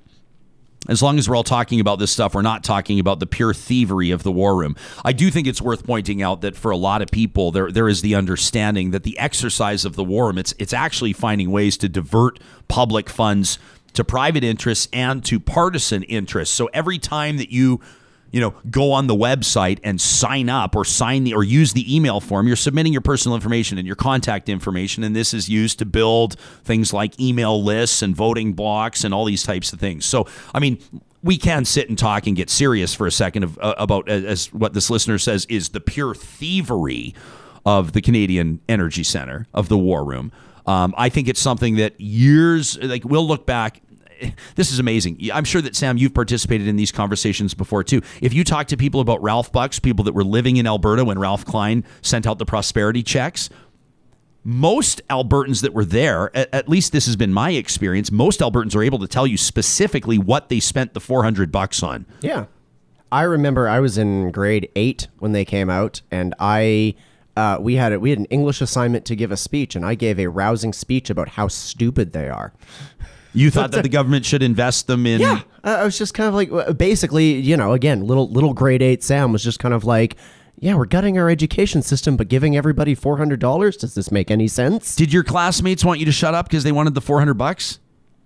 As long as we're all talking about this stuff, we're not talking about the pure thievery of the war room. I do think it's worth pointing out that for a lot of people, there there is the understanding that the exercise of the war room, it's it's actually finding ways to divert public funds to private interests and to partisan interests. So every time that you you know, go on the website and sign up or sign the or use the email form, you're submitting your personal information and your contact information, and this is used to build things like email lists and voting blocks and all these types of things. So, I mean, we can sit and talk and get serious for a second of, uh, about as what this listener says is the pure thievery of the Canadian Energy Center of the War Room. Um, I think it's something that years like we'll look back this is amazing. I'm sure that Sam, you've participated in these conversations before too. If you talk to people about Ralph Bucks, people that were living in Alberta when Ralph Klein sent out the prosperity checks, most Albertans that were there, at, at, least this has been my experience, most Albertans are able to tell you specifically what they spent the 400 bucks on. Yeah. I remember I was in grade 8 when they came out and I uh, we had a, we had an English assignment to give a speech and I gave a rousing speech about how stupid they are. You thought that the government should invest them in? Yeah, I was just kind of like, basically, you know, again, little little grade eight Sam was just kind of like, yeah, we're gutting our education system, but giving everybody four hundred dollars. Does this make any sense? Did your classmates want you to shut up because they wanted the four hundred bucks?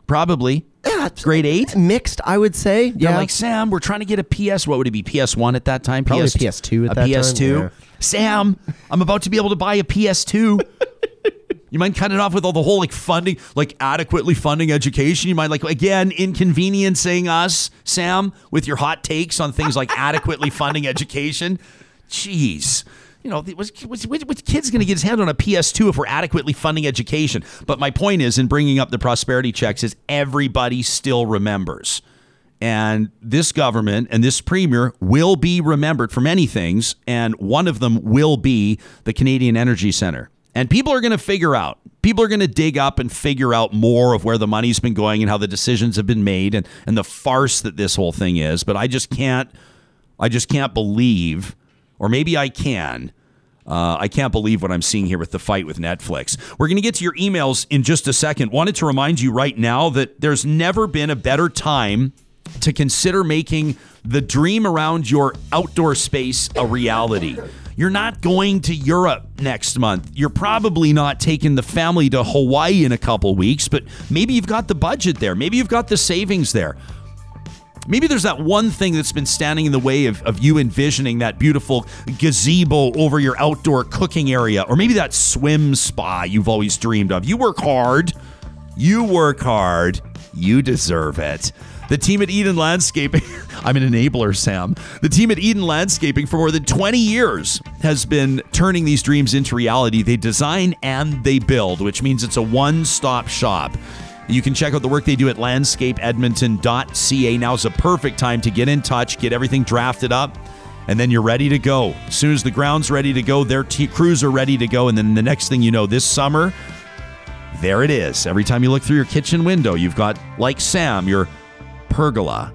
Probably. Yeah, grade eight, mixed, I would say. They're yeah, like Sam, we're trying to get a PS. What would it be? PS one at that time? Probably PS PS2 at a that PS2. time, yeah. Sam, I'm about to be able to buy a PS2. You mind cutting it off with all the whole like funding, like adequately funding education? You mind like again inconveniencing us, Sam, with your hot takes on things like adequately funding education? Jeez. You know, was, was, was kids going to get his hand on a PS2 if we're adequately funding education? But my point is, in bringing up the prosperity checks, is everybody still remembers. And this government and this premier will be remembered for many things. And one of them will be the Canadian Energy Center. And people are going to figure out, people are going to dig up and figure out more of where the money's been going and how the decisions have been made and, and the farce that this whole thing is. But I just can't, I just can't believe, or maybe I can. Uh, I can't believe what I'm seeing here with the fight with Netflix. We're going to get to your emails in just a second. Wanted to remind you right now that there's never been a better time to consider making the dream around your outdoor space a reality. You're not going to Europe next month. You're probably not taking the family to Hawaii in a couple weeks, but maybe you've got the budget there. Maybe you've got the savings there. Maybe there's that one thing that's been standing in the way of, of you envisioning that beautiful gazebo over your outdoor cooking area, or maybe that swim spa you've always dreamed of. You work hard. You work hard. You deserve it. The team at Eden Landscaping, I'm an enabler, Sam. The team at Eden Landscaping for more than 20 years has been turning these dreams into reality. They design and they build, which means it's a one stop shop. You can check out the work they do at landscapeedmonton.ca. Now is a perfect time to get in touch, get everything drafted up, and then you're ready to go. As soon as the ground's ready to go, their t- crews are ready to go. And then the next thing you know, this summer, there it is. Every time you look through your kitchen window, you've got, like Sam, your pergola.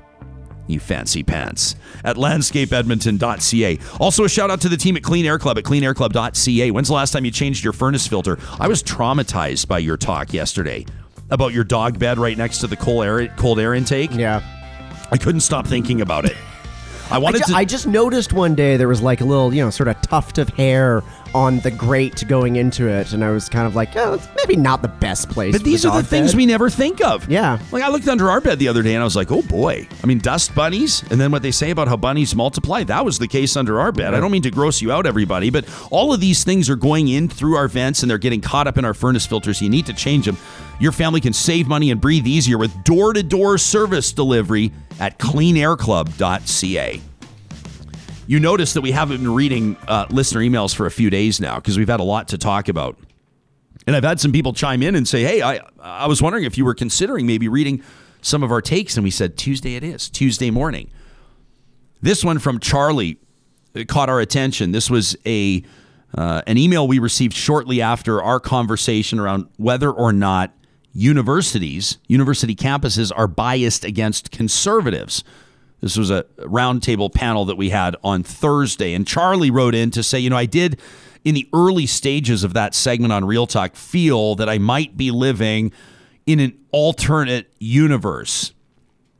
You fancy pants. At landscapeedmonton.ca. Also, a shout out to the team at Clean Air Club at cleanairclub.ca. When's the last time you changed your furnace filter? I was traumatized by your talk yesterday about your dog bed right next to the cold air, cold air intake. Yeah. I couldn't stop thinking about it. I wanted I, ju- to. I just noticed one day there was like a little, you know, sort of tuft of hair on the grate going into it, and I was kind of like, oh, it's maybe not the best place. but these the are the things bed. we never think of. Yeah. Like I looked under our bed the other day and I was like, oh boy. I mean, dust bunnies, and then what they say about how bunnies multiply, that was the case under our bed. I don't mean to gross you out, everybody, but all of these things are going in through our vents and they're getting caught up in our furnace filters. You need to change them. Your family can save money and breathe easier with door to door service delivery at cleanairclub.ca. You notice that we haven't been reading uh, listener emails for a few days now because we've had a lot to talk about. And I've had some people chime in and say, "Hey, I I was wondering if you were considering maybe reading some of our takes." And we said, "Tuesday it is. Tuesday morning." This one from Charlie caught our attention. This was a uh, an email we received shortly after our conversation around whether or not universities, university campuses, are biased against conservatives. This was a roundtable panel that we had on Thursday. And Charlie wrote in to say, you know, I did in the early stages of that segment on Real Talk feel that I might be living in an alternate universe.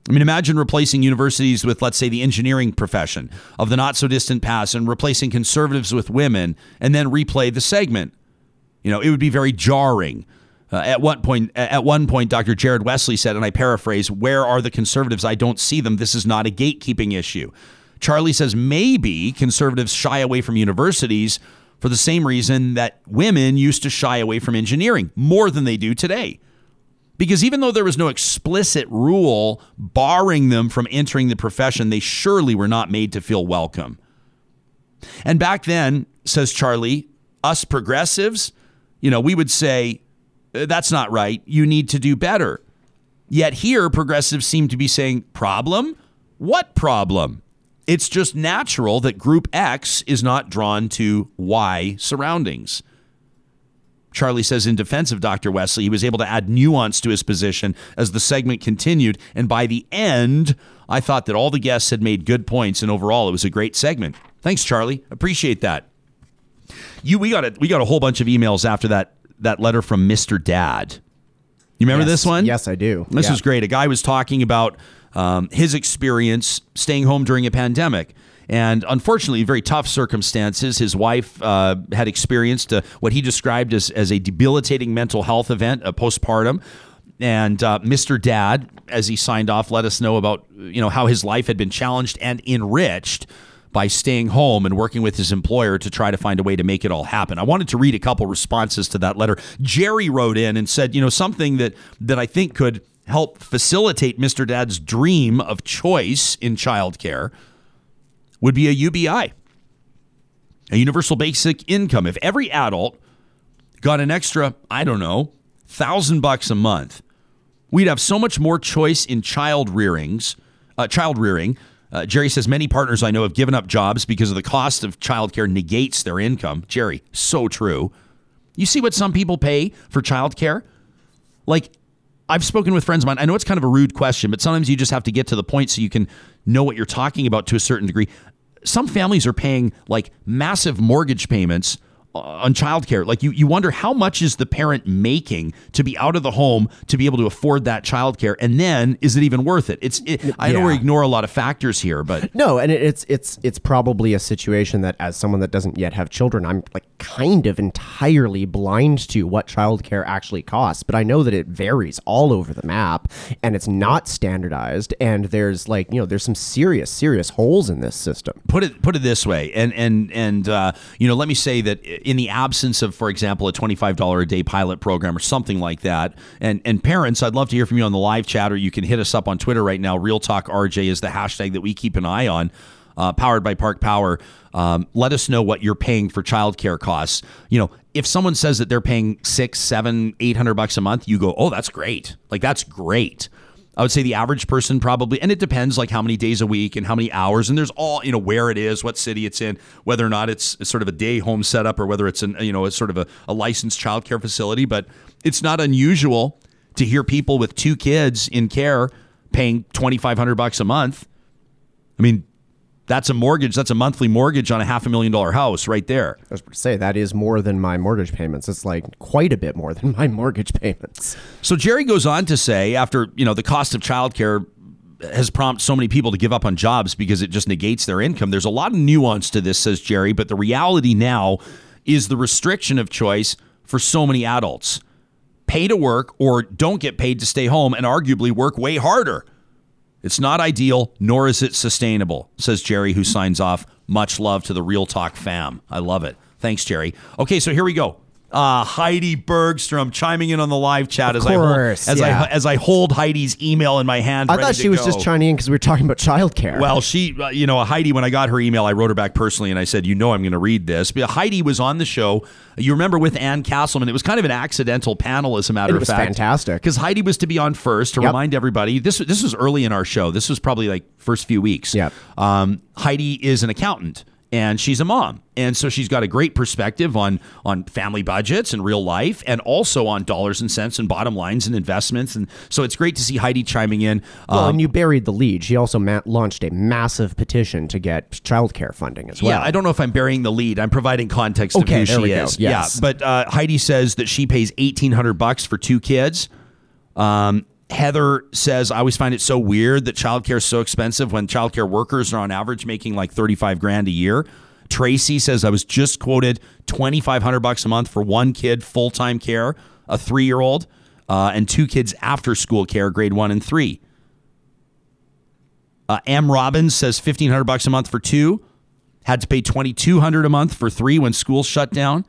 I mean, imagine replacing universities with, let's say, the engineering profession of the not so distant past and replacing conservatives with women and then replay the segment. You know, it would be very jarring. Uh, at one point, at one point, Dr. Jared Wesley said, and I paraphrase, "Where are the conservatives? I don't see them. This is not a gatekeeping issue." Charlie says maybe conservatives shy away from universities for the same reason that women used to shy away from engineering more than they do today. Because even though there was no explicit rule barring them from entering the profession, they surely were not made to feel welcome. And back then, says Charlie, us progressives, you know, we would say, Uh, that's not right. You need to do better. Yet here, progressives seem to be saying, problem? What problem? It's just natural that group X is not drawn to Y surroundings. Charlie says in defense of Dr. Wesley, he was able to add nuance to his position as the segment continued. And by the end, I thought that all the guests had made good points, and overall, it was a great segment. Thanks, Charlie. Appreciate that. You, we got a, we got a whole bunch of emails after that that letter from Mr. Dad. You remember Yes. this one? Yes, I do. This Yeah. was great. A guy was talking about um, his experience staying home during a pandemic. And unfortunately, very tough circumstances. His wife uh, had experienced uh, what he described as, as a debilitating mental health event, a postpartum. And uh, Mr. Dad, as he signed off, let us know about you know how his life had been challenged and enriched by staying home and working with his employer to try to find a way to make it all happen. I wanted to read a couple responses to that letter. Jerry wrote in and said, you know, something that that I think could help facilitate Mr. Dad's dream of choice in childcare would be a UBI, a universal basic income. If every adult got an extra, I don't know, thousand bucks a month, we'd have so much more choice in child rearings, uh, child rearing. Uh, Jerry says many partners I know have given up jobs because of the cost of childcare negates their income. Jerry, so true. You see what some people pay for childcare? Like, I've spoken with friends of mine. I know it's kind of a rude question, but sometimes you just have to get to the point so you can know what you're talking about to a certain degree. Some families are paying like massive mortgage payments on childcare. Like you, you wonder how much is the parent making to be out of the home to be able to afford that childcare, and then is it even worth it? It's. It, I know we ignore a lot of factors here, but No, and it's it's it's probably a situation that as someone that doesn't yet have children, I'm like kind of entirely blind to what childcare actually costs, but I know that it varies all over the map and it's not standardized and there's like, you know, there's some serious serious holes in this system. put it put it this way, and and and uh, you know, let me say that in the absence of, for example, a twenty five dollar a day pilot program or something like that, and and parents, I'd love to hear from you on the live chat, or you can hit us up on Twitter right now. Real Talk RJ is the hashtag that we keep an eye on. Uh, powered by Park Power. Um, let us know what you're paying for childcare costs. You know, if someone says that they're paying six, seven, eight hundred bucks a month, you go, "Oh, that's great! Like that's great." I would say the average person probably, and it depends like how many days a week and how many hours, and there's all you know where it is, what city it's in, whether or not it's sort of a day home setup or whether it's an you know it's sort of a, a licensed childcare facility. But it's not unusual to hear people with two kids in care paying twenty five hundred bucks a month. I mean, that's a mortgage. That's a monthly mortgage on a half a million dollar house right there. I was about to say that is more than my mortgage payments. It's like quite a bit more than my mortgage payments. So Jerry goes on to say, after you know the cost of childcare has prompted so many people to give up on jobs because it just negates their income. There's a lot of nuance to this, says Jerry, but the reality now is the restriction of choice for so many adults. Pay to work or don't get paid to stay home and arguably work way harder. It's not ideal, nor is it sustainable, says Jerry, who signs off. Much love to the Real Talk fam. I love it. Thanks, Jerry. Okay, so here we go. Uh, Heidi Bergstrom chiming in on the live chat as course, I hold, as yeah. I as I hold Heidi's email in my hand. I thought she was go. just chiming in because we were talking about childcare. Well, she, uh, you know, Heidi, when I got her email, I wrote her back personally and I said, you know, I'm going to read this. But Heidi was on the show. You remember with Ann Castleman. It was kind of an accidental panel, as a matter It of was fact. fantastic. Because Heidi was to be on first to Yep. remind everybody. This, this was early in our show. This was probably like first few weeks. Yep. Um, Heidi is an accountant. And she's a mom, and so she's got a great perspective on on family budgets and real life, and also on dollars and cents and bottom lines and investments. And so it's great to see Heidi chiming in. Well, Um, and you buried the lead. She also ma- launched a massive petition to get childcare funding as well. Yeah, I don't know if I'm burying the lead. I'm providing context Okay, of who she is. Yes. Yeah, but uh, Heidi says that she pays eighteen hundred bucks for two kids. Um, Heather says, I always find it so weird that childcare is so expensive when childcare workers are on average making like 35 grand a year. Tracy says, I was just quoted 2,500 bucks a month for one kid full time care, a three year old, uh, and two kids after school care, grade one and three. Uh, M. Robbins says 1500 bucks a month for two. Had to pay 2200 a month for three when school shut down.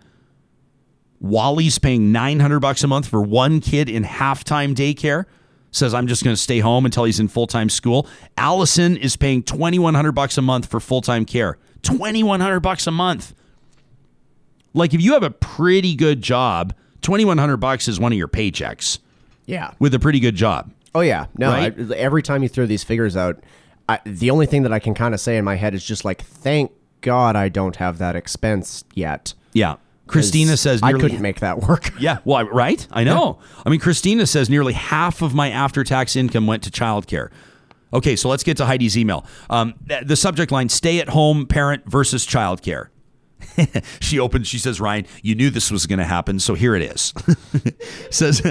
Wally's paying 900 bucks a month for one kid in halftime daycare. Says I'm just going to stay home until he's in full-time school. Allison is paying 2100 bucks a month for full-time care. 2100 bucks a month. Like if you have a pretty good job, 2100 bucks is one of your paychecks Yeah. with a pretty good job. Oh yeah. No. Right? I, every time you throw these figures out, I, the only thing that I can kind of say in my head is just like, thank God I don't have that expense yet. Yeah. Christina says I couldn't make that work. Yeah, well, I- right? I know. I mean, Christina says nearly half of my after tax income went to childcare. Okay, so let's get to Heidi's email. Um, the subject line stay at home parent versus childcare. she opens, she says, Ryan, you knew this was going to happen, so here it is. says,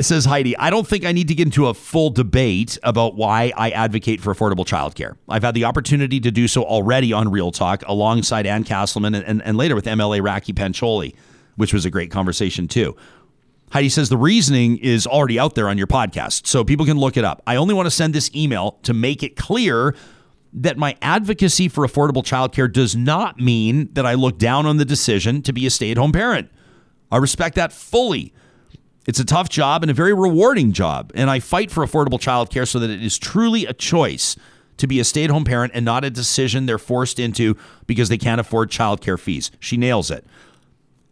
says Heidi, I don't think I need to get into a full debate about why I advocate for affordable childcare. I've had the opportunity to do so already on Real Talk alongside Ann Castleman and, and, and later with MLA Rakhi Pancholi, which was a great conversation too. Heidi says the reasoning is already out there on your podcast, so people can look it up. I only want to send this email to make it clear that my advocacy for affordable childcare does not mean that I look down on the decision to be a stay at home parent. I respect that fully. It's a tough job and a very rewarding job, and I fight for affordable childcare so that it is truly a choice to be a stay at home parent and not a decision they're forced into because they can't afford childcare fees. She nails it.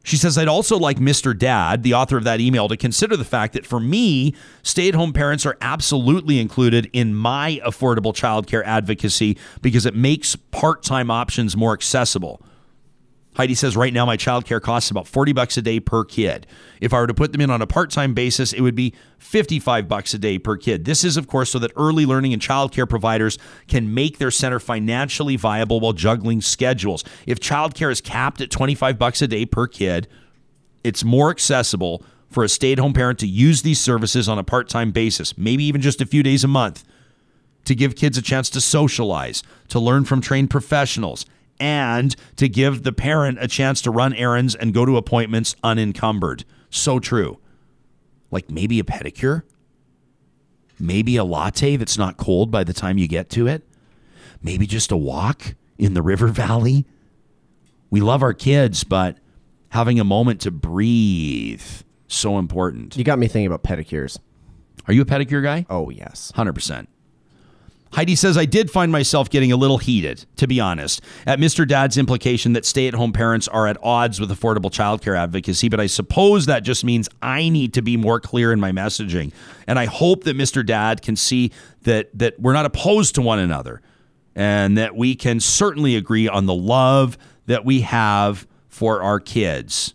She says, I'd also like Mr. Dad, the author of that email, to consider the fact that for me, stay at home parents are absolutely included in my affordable childcare advocacy because it makes part time options more accessible. Heidi says right now my childcare costs about 40 bucks a day per kid. If I were to put them in on a part-time basis, it would be 55 bucks a day per kid. This is of course so that early learning and childcare providers can make their center financially viable while juggling schedules. If childcare is capped at 25 bucks a day per kid, it's more accessible for a stay-at-home parent to use these services on a part-time basis, maybe even just a few days a month to give kids a chance to socialize, to learn from trained professionals, and to give the parent a chance to run errands and go to appointments unencumbered. So true. Like maybe a pedicure, maybe a latte that's not cold by the time you get to it, maybe just a walk in the river valley. We love our kids, but having a moment to breathe so important. You got me thinking about pedicures. Are you a pedicure guy? Oh yes. 100%. Heidi says, I did find myself getting a little heated, to be honest, at Mr. Dad's implication that stay at home parents are at odds with affordable childcare advocacy, but I suppose that just means I need to be more clear in my messaging. And I hope that Mr. Dad can see that, that we're not opposed to one another and that we can certainly agree on the love that we have for our kids.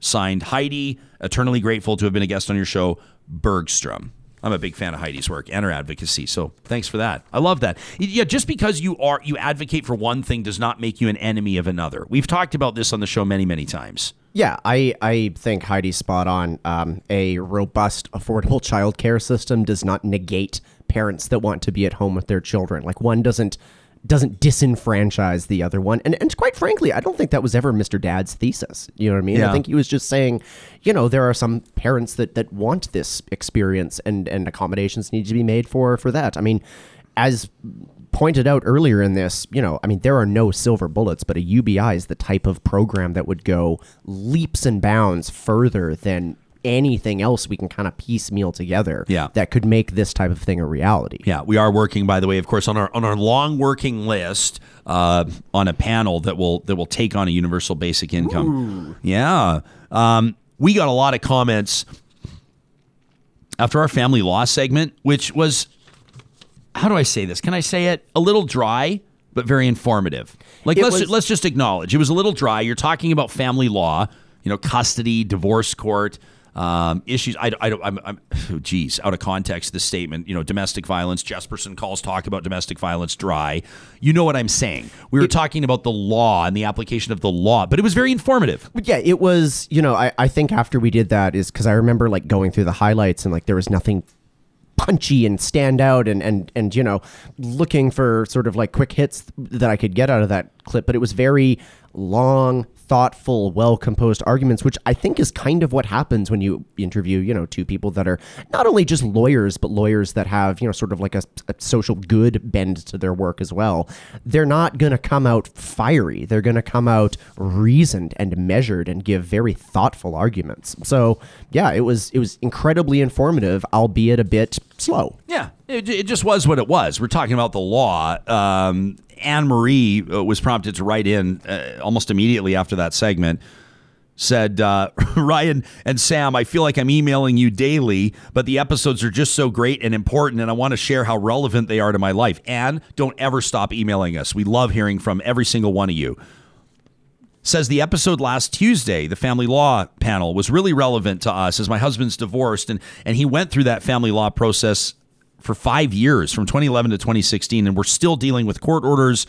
Signed, Heidi, eternally grateful to have been a guest on your show, Bergstrom. I'm a big fan of Heidi's work and her advocacy, so thanks for that. I love that. Yeah, just because you are you advocate for one thing does not make you an enemy of another. We've talked about this on the show many, many times. Yeah, I, I think Heidi's spot on. Um, a robust, affordable childcare system does not negate parents that want to be at home with their children. Like one doesn't doesn't disenfranchise the other one. And and quite frankly, I don't think that was ever Mr. Dad's thesis. You know what I mean? Yeah. I think he was just saying, you know, there are some parents that that want this experience and and accommodations need to be made for for that. I mean, as pointed out earlier in this, you know, I mean, there are no silver bullets, but a UBI is the type of program that would go leaps and bounds further than anything else we can kind of piecemeal together Yeah. that could make this type of thing a reality. Yeah, we are working, by the way, of course, on our on our long working list uh, on a panel that will that will take on a universal basic income. Yeah, um, we got a lot of comments after our family law segment, which was how do I say this? Can I say it a little dry? But very informative. Like It let's was- let's just acknowledge it was a little dry. You're talking about family law, you know, custody, divorce court, um, issues. I, I don't. I'm, I'm. Oh, geez, out of context, this statement. You know, domestic violence. Jespersen calls talk about domestic violence dry. You know what I'm saying? We were talking about the law and the application of the law, but it was very informative. But yeah, it was, you know, I, I think after we did that is because I remember like going through the highlights and like there was nothing punchy and stand out and, and, and, you know, looking for sort of like quick hits that I could get out of that clip. But it was very long, thoughtful, well composed arguments, which I think is kind of what happens when you interview, you know, two people that are not only just lawyers, but lawyers that have, you know, sort of like a, a social good bend to their work as well. They're not going to come out fiery. They're going to come out reasoned and measured and give very thoughtful arguments. So, yeah, it was it was incredibly informative, albeit a bit slow. Yeah, it, it just was what it was. We're talking about the law. Um, Anne Marie uh, was prompted to write in uh, almost immediately after that segment. Said uh, Ryan and Sam, I feel like I'm emailing you daily, but the episodes are just so great and important, and I want to share how relevant they are to my life. Anne, don't ever stop emailing us. We love hearing from every single one of you says the episode last Tuesday, the family law panel, was really relevant to us as my husband's divorced and and he went through that family law process for 5 years from 2011 to 2016 and we're still dealing with court orders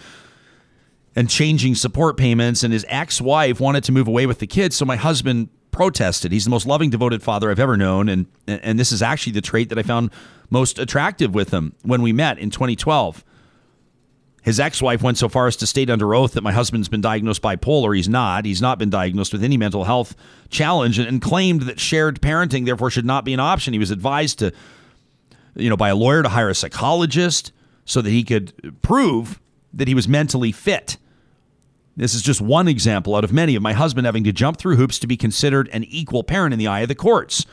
and changing support payments and his ex-wife wanted to move away with the kids so my husband protested. He's the most loving devoted father I've ever known and and this is actually the trait that I found most attractive with him when we met in 2012. His ex wife went so far as to state under oath that my husband's been diagnosed bipolar. He's not. He's not been diagnosed with any mental health challenge and, and, claimed that shared parenting, therefore, should not be an option. He was advised to, you know, by a lawyer to hire a psychologist so that he could prove that he was mentally fit. This is just one example out of many of my husband having to jump through hoops to be considered an equal parent in the eye of the courts.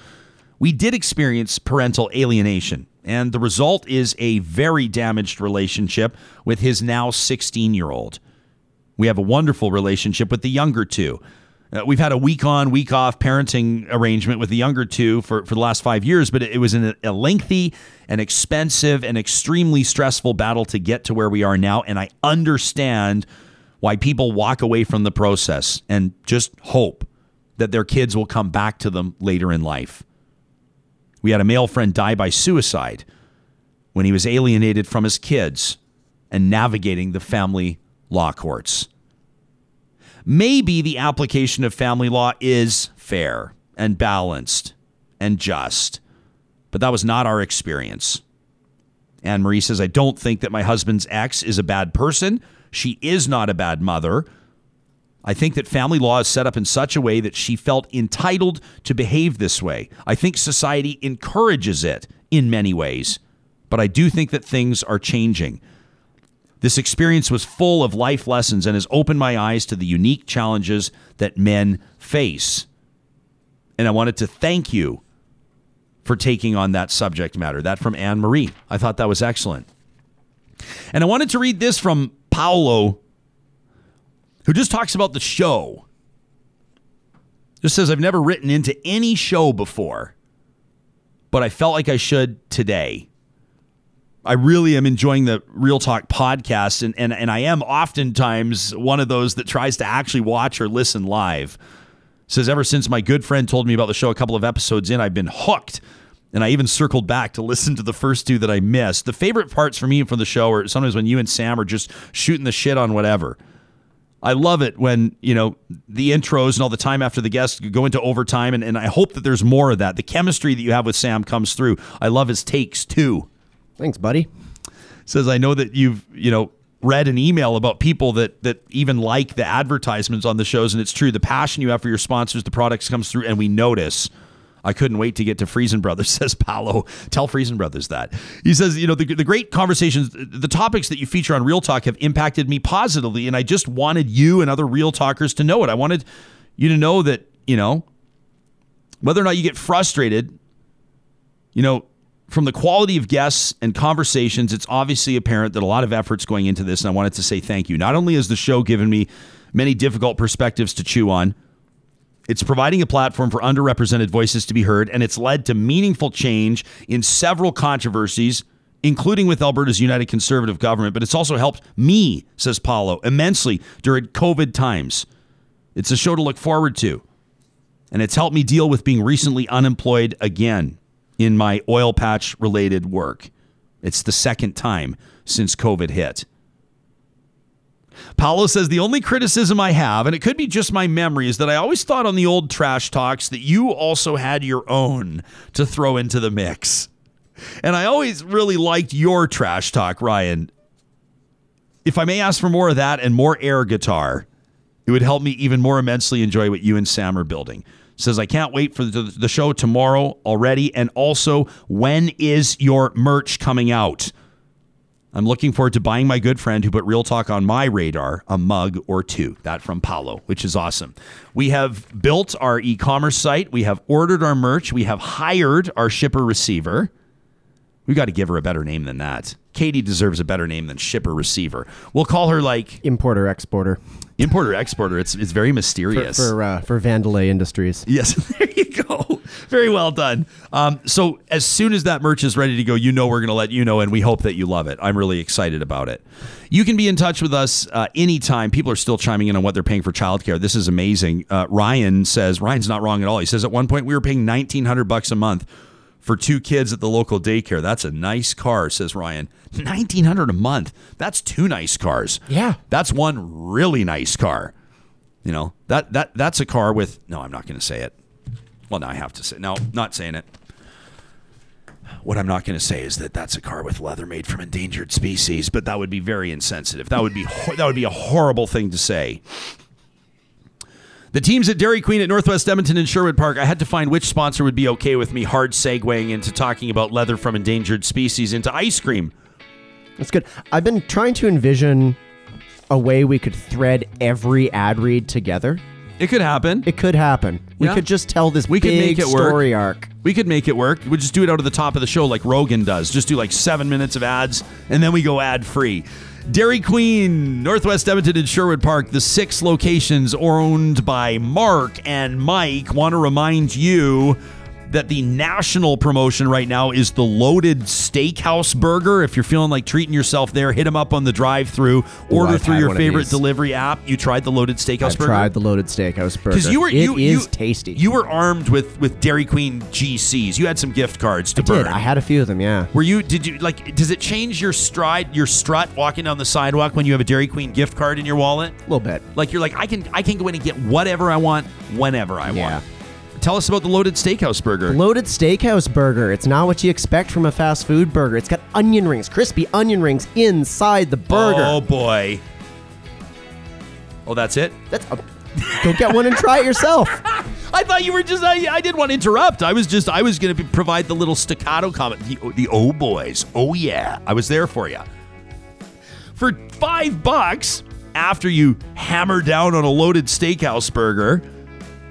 We did experience parental alienation and the result is a very damaged relationship with his now 16 year old. We have a wonderful relationship with the younger two. Uh, we've had a week on, week off parenting arrangement with the younger two for, for the last five years, but it, it was an, a lengthy and expensive and extremely stressful battle to get to where we are now. And I understand why people walk away from the process and just hope that their kids will come back to them later in life. We had a male friend die by suicide when he was alienated from his kids and navigating the family law courts. Maybe the application of family law is fair and balanced and just, but that was not our experience. Anne Marie says, I don't think that my husband's ex is a bad person. She is not a bad mother. I think that family law is set up in such a way that she felt entitled to behave this way. I think society encourages it in many ways, but I do think that things are changing. This experience was full of life lessons and has opened my eyes to the unique challenges that men face. And I wanted to thank you for taking on that subject matter. That from Anne Marie. I thought that was excellent. And I wanted to read this from Paolo who just talks about the show. Just says, I've never written into any show before, but I felt like I should today. I really am enjoying the Real Talk podcast, and, and, and I am oftentimes one of those that tries to actually watch or listen live. Says, ever since my good friend told me about the show a couple of episodes in, I've been hooked. And I even circled back to listen to the first two that I missed. The favorite parts for me from the show are sometimes when you and Sam are just shooting the shit on whatever. I love it when, you know, the intros and all the time after the guests go into overtime. And, and I hope that there's more of that. The chemistry that you have with Sam comes through. I love his takes too. Thanks, buddy. Says, I know that you've, you know, read an email about people that that even like the advertisements on the shows and it's true the passion you have for your sponsors the products comes through and we notice I couldn't wait to get to Freson Brothers, says Paolo. Tell Freson Brothers that. He says, you know, the, the great conversations, the topics that you feature on Real Talk have impacted me positively. And I just wanted you and other Real Talkers to know it. I wanted you to know that, you know, whether or not you get frustrated, you know, from the quality of guests and conversations, it's obviously apparent that a lot of effort's going into this. And I wanted to say thank you. Not only has the show given me many difficult perspectives to chew on, it's providing a platform for underrepresented voices to be heard, and it's led to meaningful change in several controversies, including with Alberta's United Conservative government. But it's also helped me, says Paolo, immensely during COVID times. It's a show to look forward to. And it's helped me deal with being recently unemployed again in my oil patch related work. It's the second time since COVID hit. Paolo says the only criticism I have, and it could be just my memory, is that I always thought on the old trash talks that you also had your own to throw into the mix. And I always really liked your trash talk, Ryan. If I may ask for more of that and more air guitar It would help me even more immensely enjoy what you and Sam are building. Says, I can't wait for the, the show tomorrow already. And also, when is your merch coming out? I'm looking forward to buying my good friend who put Real Talk on my radar a mug or two. That from Paulo, which is awesome. We have built our e commerce site. We have ordered our merch. We have hired our shipper receiver. We got to give her a better name than that. Katie deserves a better name than shipper receiver. We'll call her like Importer exporter importer exporter. It's it's very for mysterious. for, uh, for Vandelay Industries. Yes, there you go. Very well done. Um, so as soon as that merch is ready to go, you know we're going to let you know, and we hope that you love it. I'm really excited about it. You can be in touch with us uh, anytime. People are still chiming in on what they're paying for childcare. This is amazing. Uh, Ryan says Ryan's not wrong at all. He says at one point we were paying 1,900 bucks a month for two kids at the local daycare. That's a nice car, says Ryan. 1900 a month. That's two nice cars. Yeah. That's one really nice car. You know, that that that's a car with no, I'm not going to say it. Well, now I have to say. No, not saying it. What I'm not going to say is that that's a car with leather made from endangered species, but that would be very insensitive. That would be that would be a horrible thing to say. The teams at Dairy Queen at Northwest Edmonton and Sherwood Park, I had to find which sponsor would be okay with me hard segueing into talking about leather from endangered species into ice cream. That's good. I've been trying to envision a way we could thread every ad read together. It could happen. It could happen. We Yeah. could just tell this We could make it work. story arc. We could make it work. We'd just do it out of the top of the show like Rogan does. Just do like seven minutes of ads and then we go ad free. Dairy Queen, Northwest Edmonton and Sherwood Park, the six locations owned by Mark and Mike, want to remind you that the national promotion right now is the loaded steakhouse burger. If you're feeling like treating yourself there, hit them up on the drive through. Order through your favorite delivery app. You tried the loaded steakhouse burger? I've burger? tried the loaded steakhouse burger. Because you were It you, is you- tasty. You were armed with with Dairy Queen GCs. You had some gift cards to I did. I had a few of them. Yeah. Were you? Did you like? Does it change your stride, your strut walking down the sidewalk when you have a Dairy Queen gift card in your wallet? A little bit. Like you're like, I can I can go in and get whatever I want whenever I Yeah. want. Tell us about the loaded steakhouse burger. Loaded steakhouse burger. It's not what you expect from a fast food burger. It's got onion rings, crispy onion rings inside the burger. Oh boy. Oh, that's it. That's go get one and try it yourself. I thought you were just. I, I didn't want to interrupt. I was just. I was going to provide the little staccato comment. The, the oh boys. Oh yeah. I was there for you. For five bucks, after you hammer down on a loaded steakhouse burger,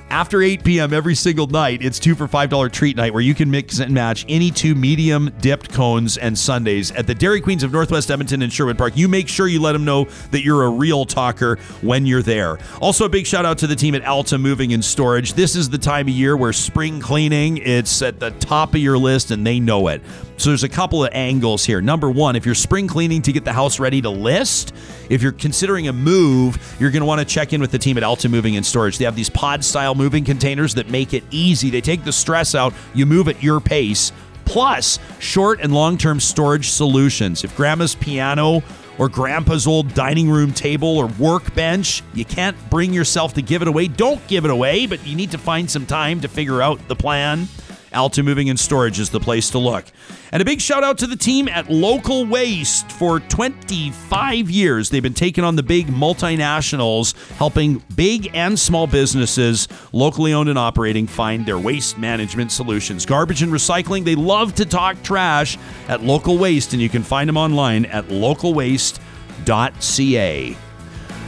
after 8 p.m. every single night, it's two for $5 treat night where you can mix and match any two medium dipped cones and sundaes at the Dairy Queens of Northwest Edmonton and Sherwood Park. You make sure you let them know that you're a real talker when you're there. Also, a big shout out to the team at Alta Moving and Storage. This is the time of year where spring cleaning, it's at the top of your list and they know it. So there's a couple of angles here. Number one, if you're spring cleaning to get the house ready to list, if you're considering a move, you're going to want to check in with the team at Alta Moving and Storage. They have these pod style moving containers that make it easy. They take the stress out, you move at your pace. Plus, short and long term storage solutions. If grandma's piano or grandpa's old dining room table or workbench, you can't bring yourself to give it away, don't give it away, but you need to find some time to figure out the plan. Alta Moving and Storage is the place to look. And a big shout out to the team at Local Waste. For 25 years, they've been taking on the big multinationals, helping big and small businesses, locally owned and operating, find their waste management solutions. Garbage and recycling, they love to talk trash at Local Waste, and you can find them online at localwaste.ca.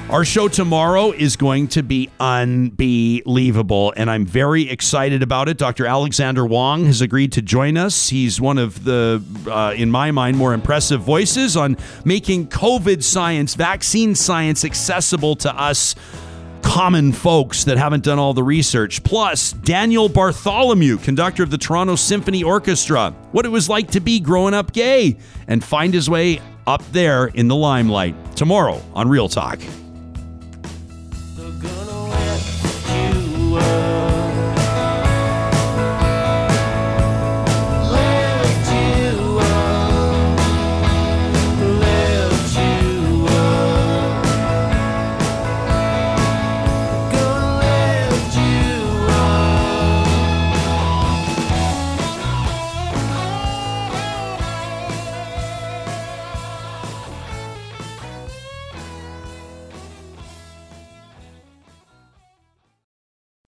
Our show tomorrow is going to be unbelievable, and I'm very excited about it. Dr. Alexander Wong has agreed to join us. He's one of the, uh, in my mind, more impressive voices on making COVID science, vaccine science accessible to us common folks that haven't done all the research. Plus, Daniel Bartholomew, conductor of the Toronto Symphony Orchestra, what it was like to be growing up gay and find his way up there in the limelight tomorrow on Real Talk. away.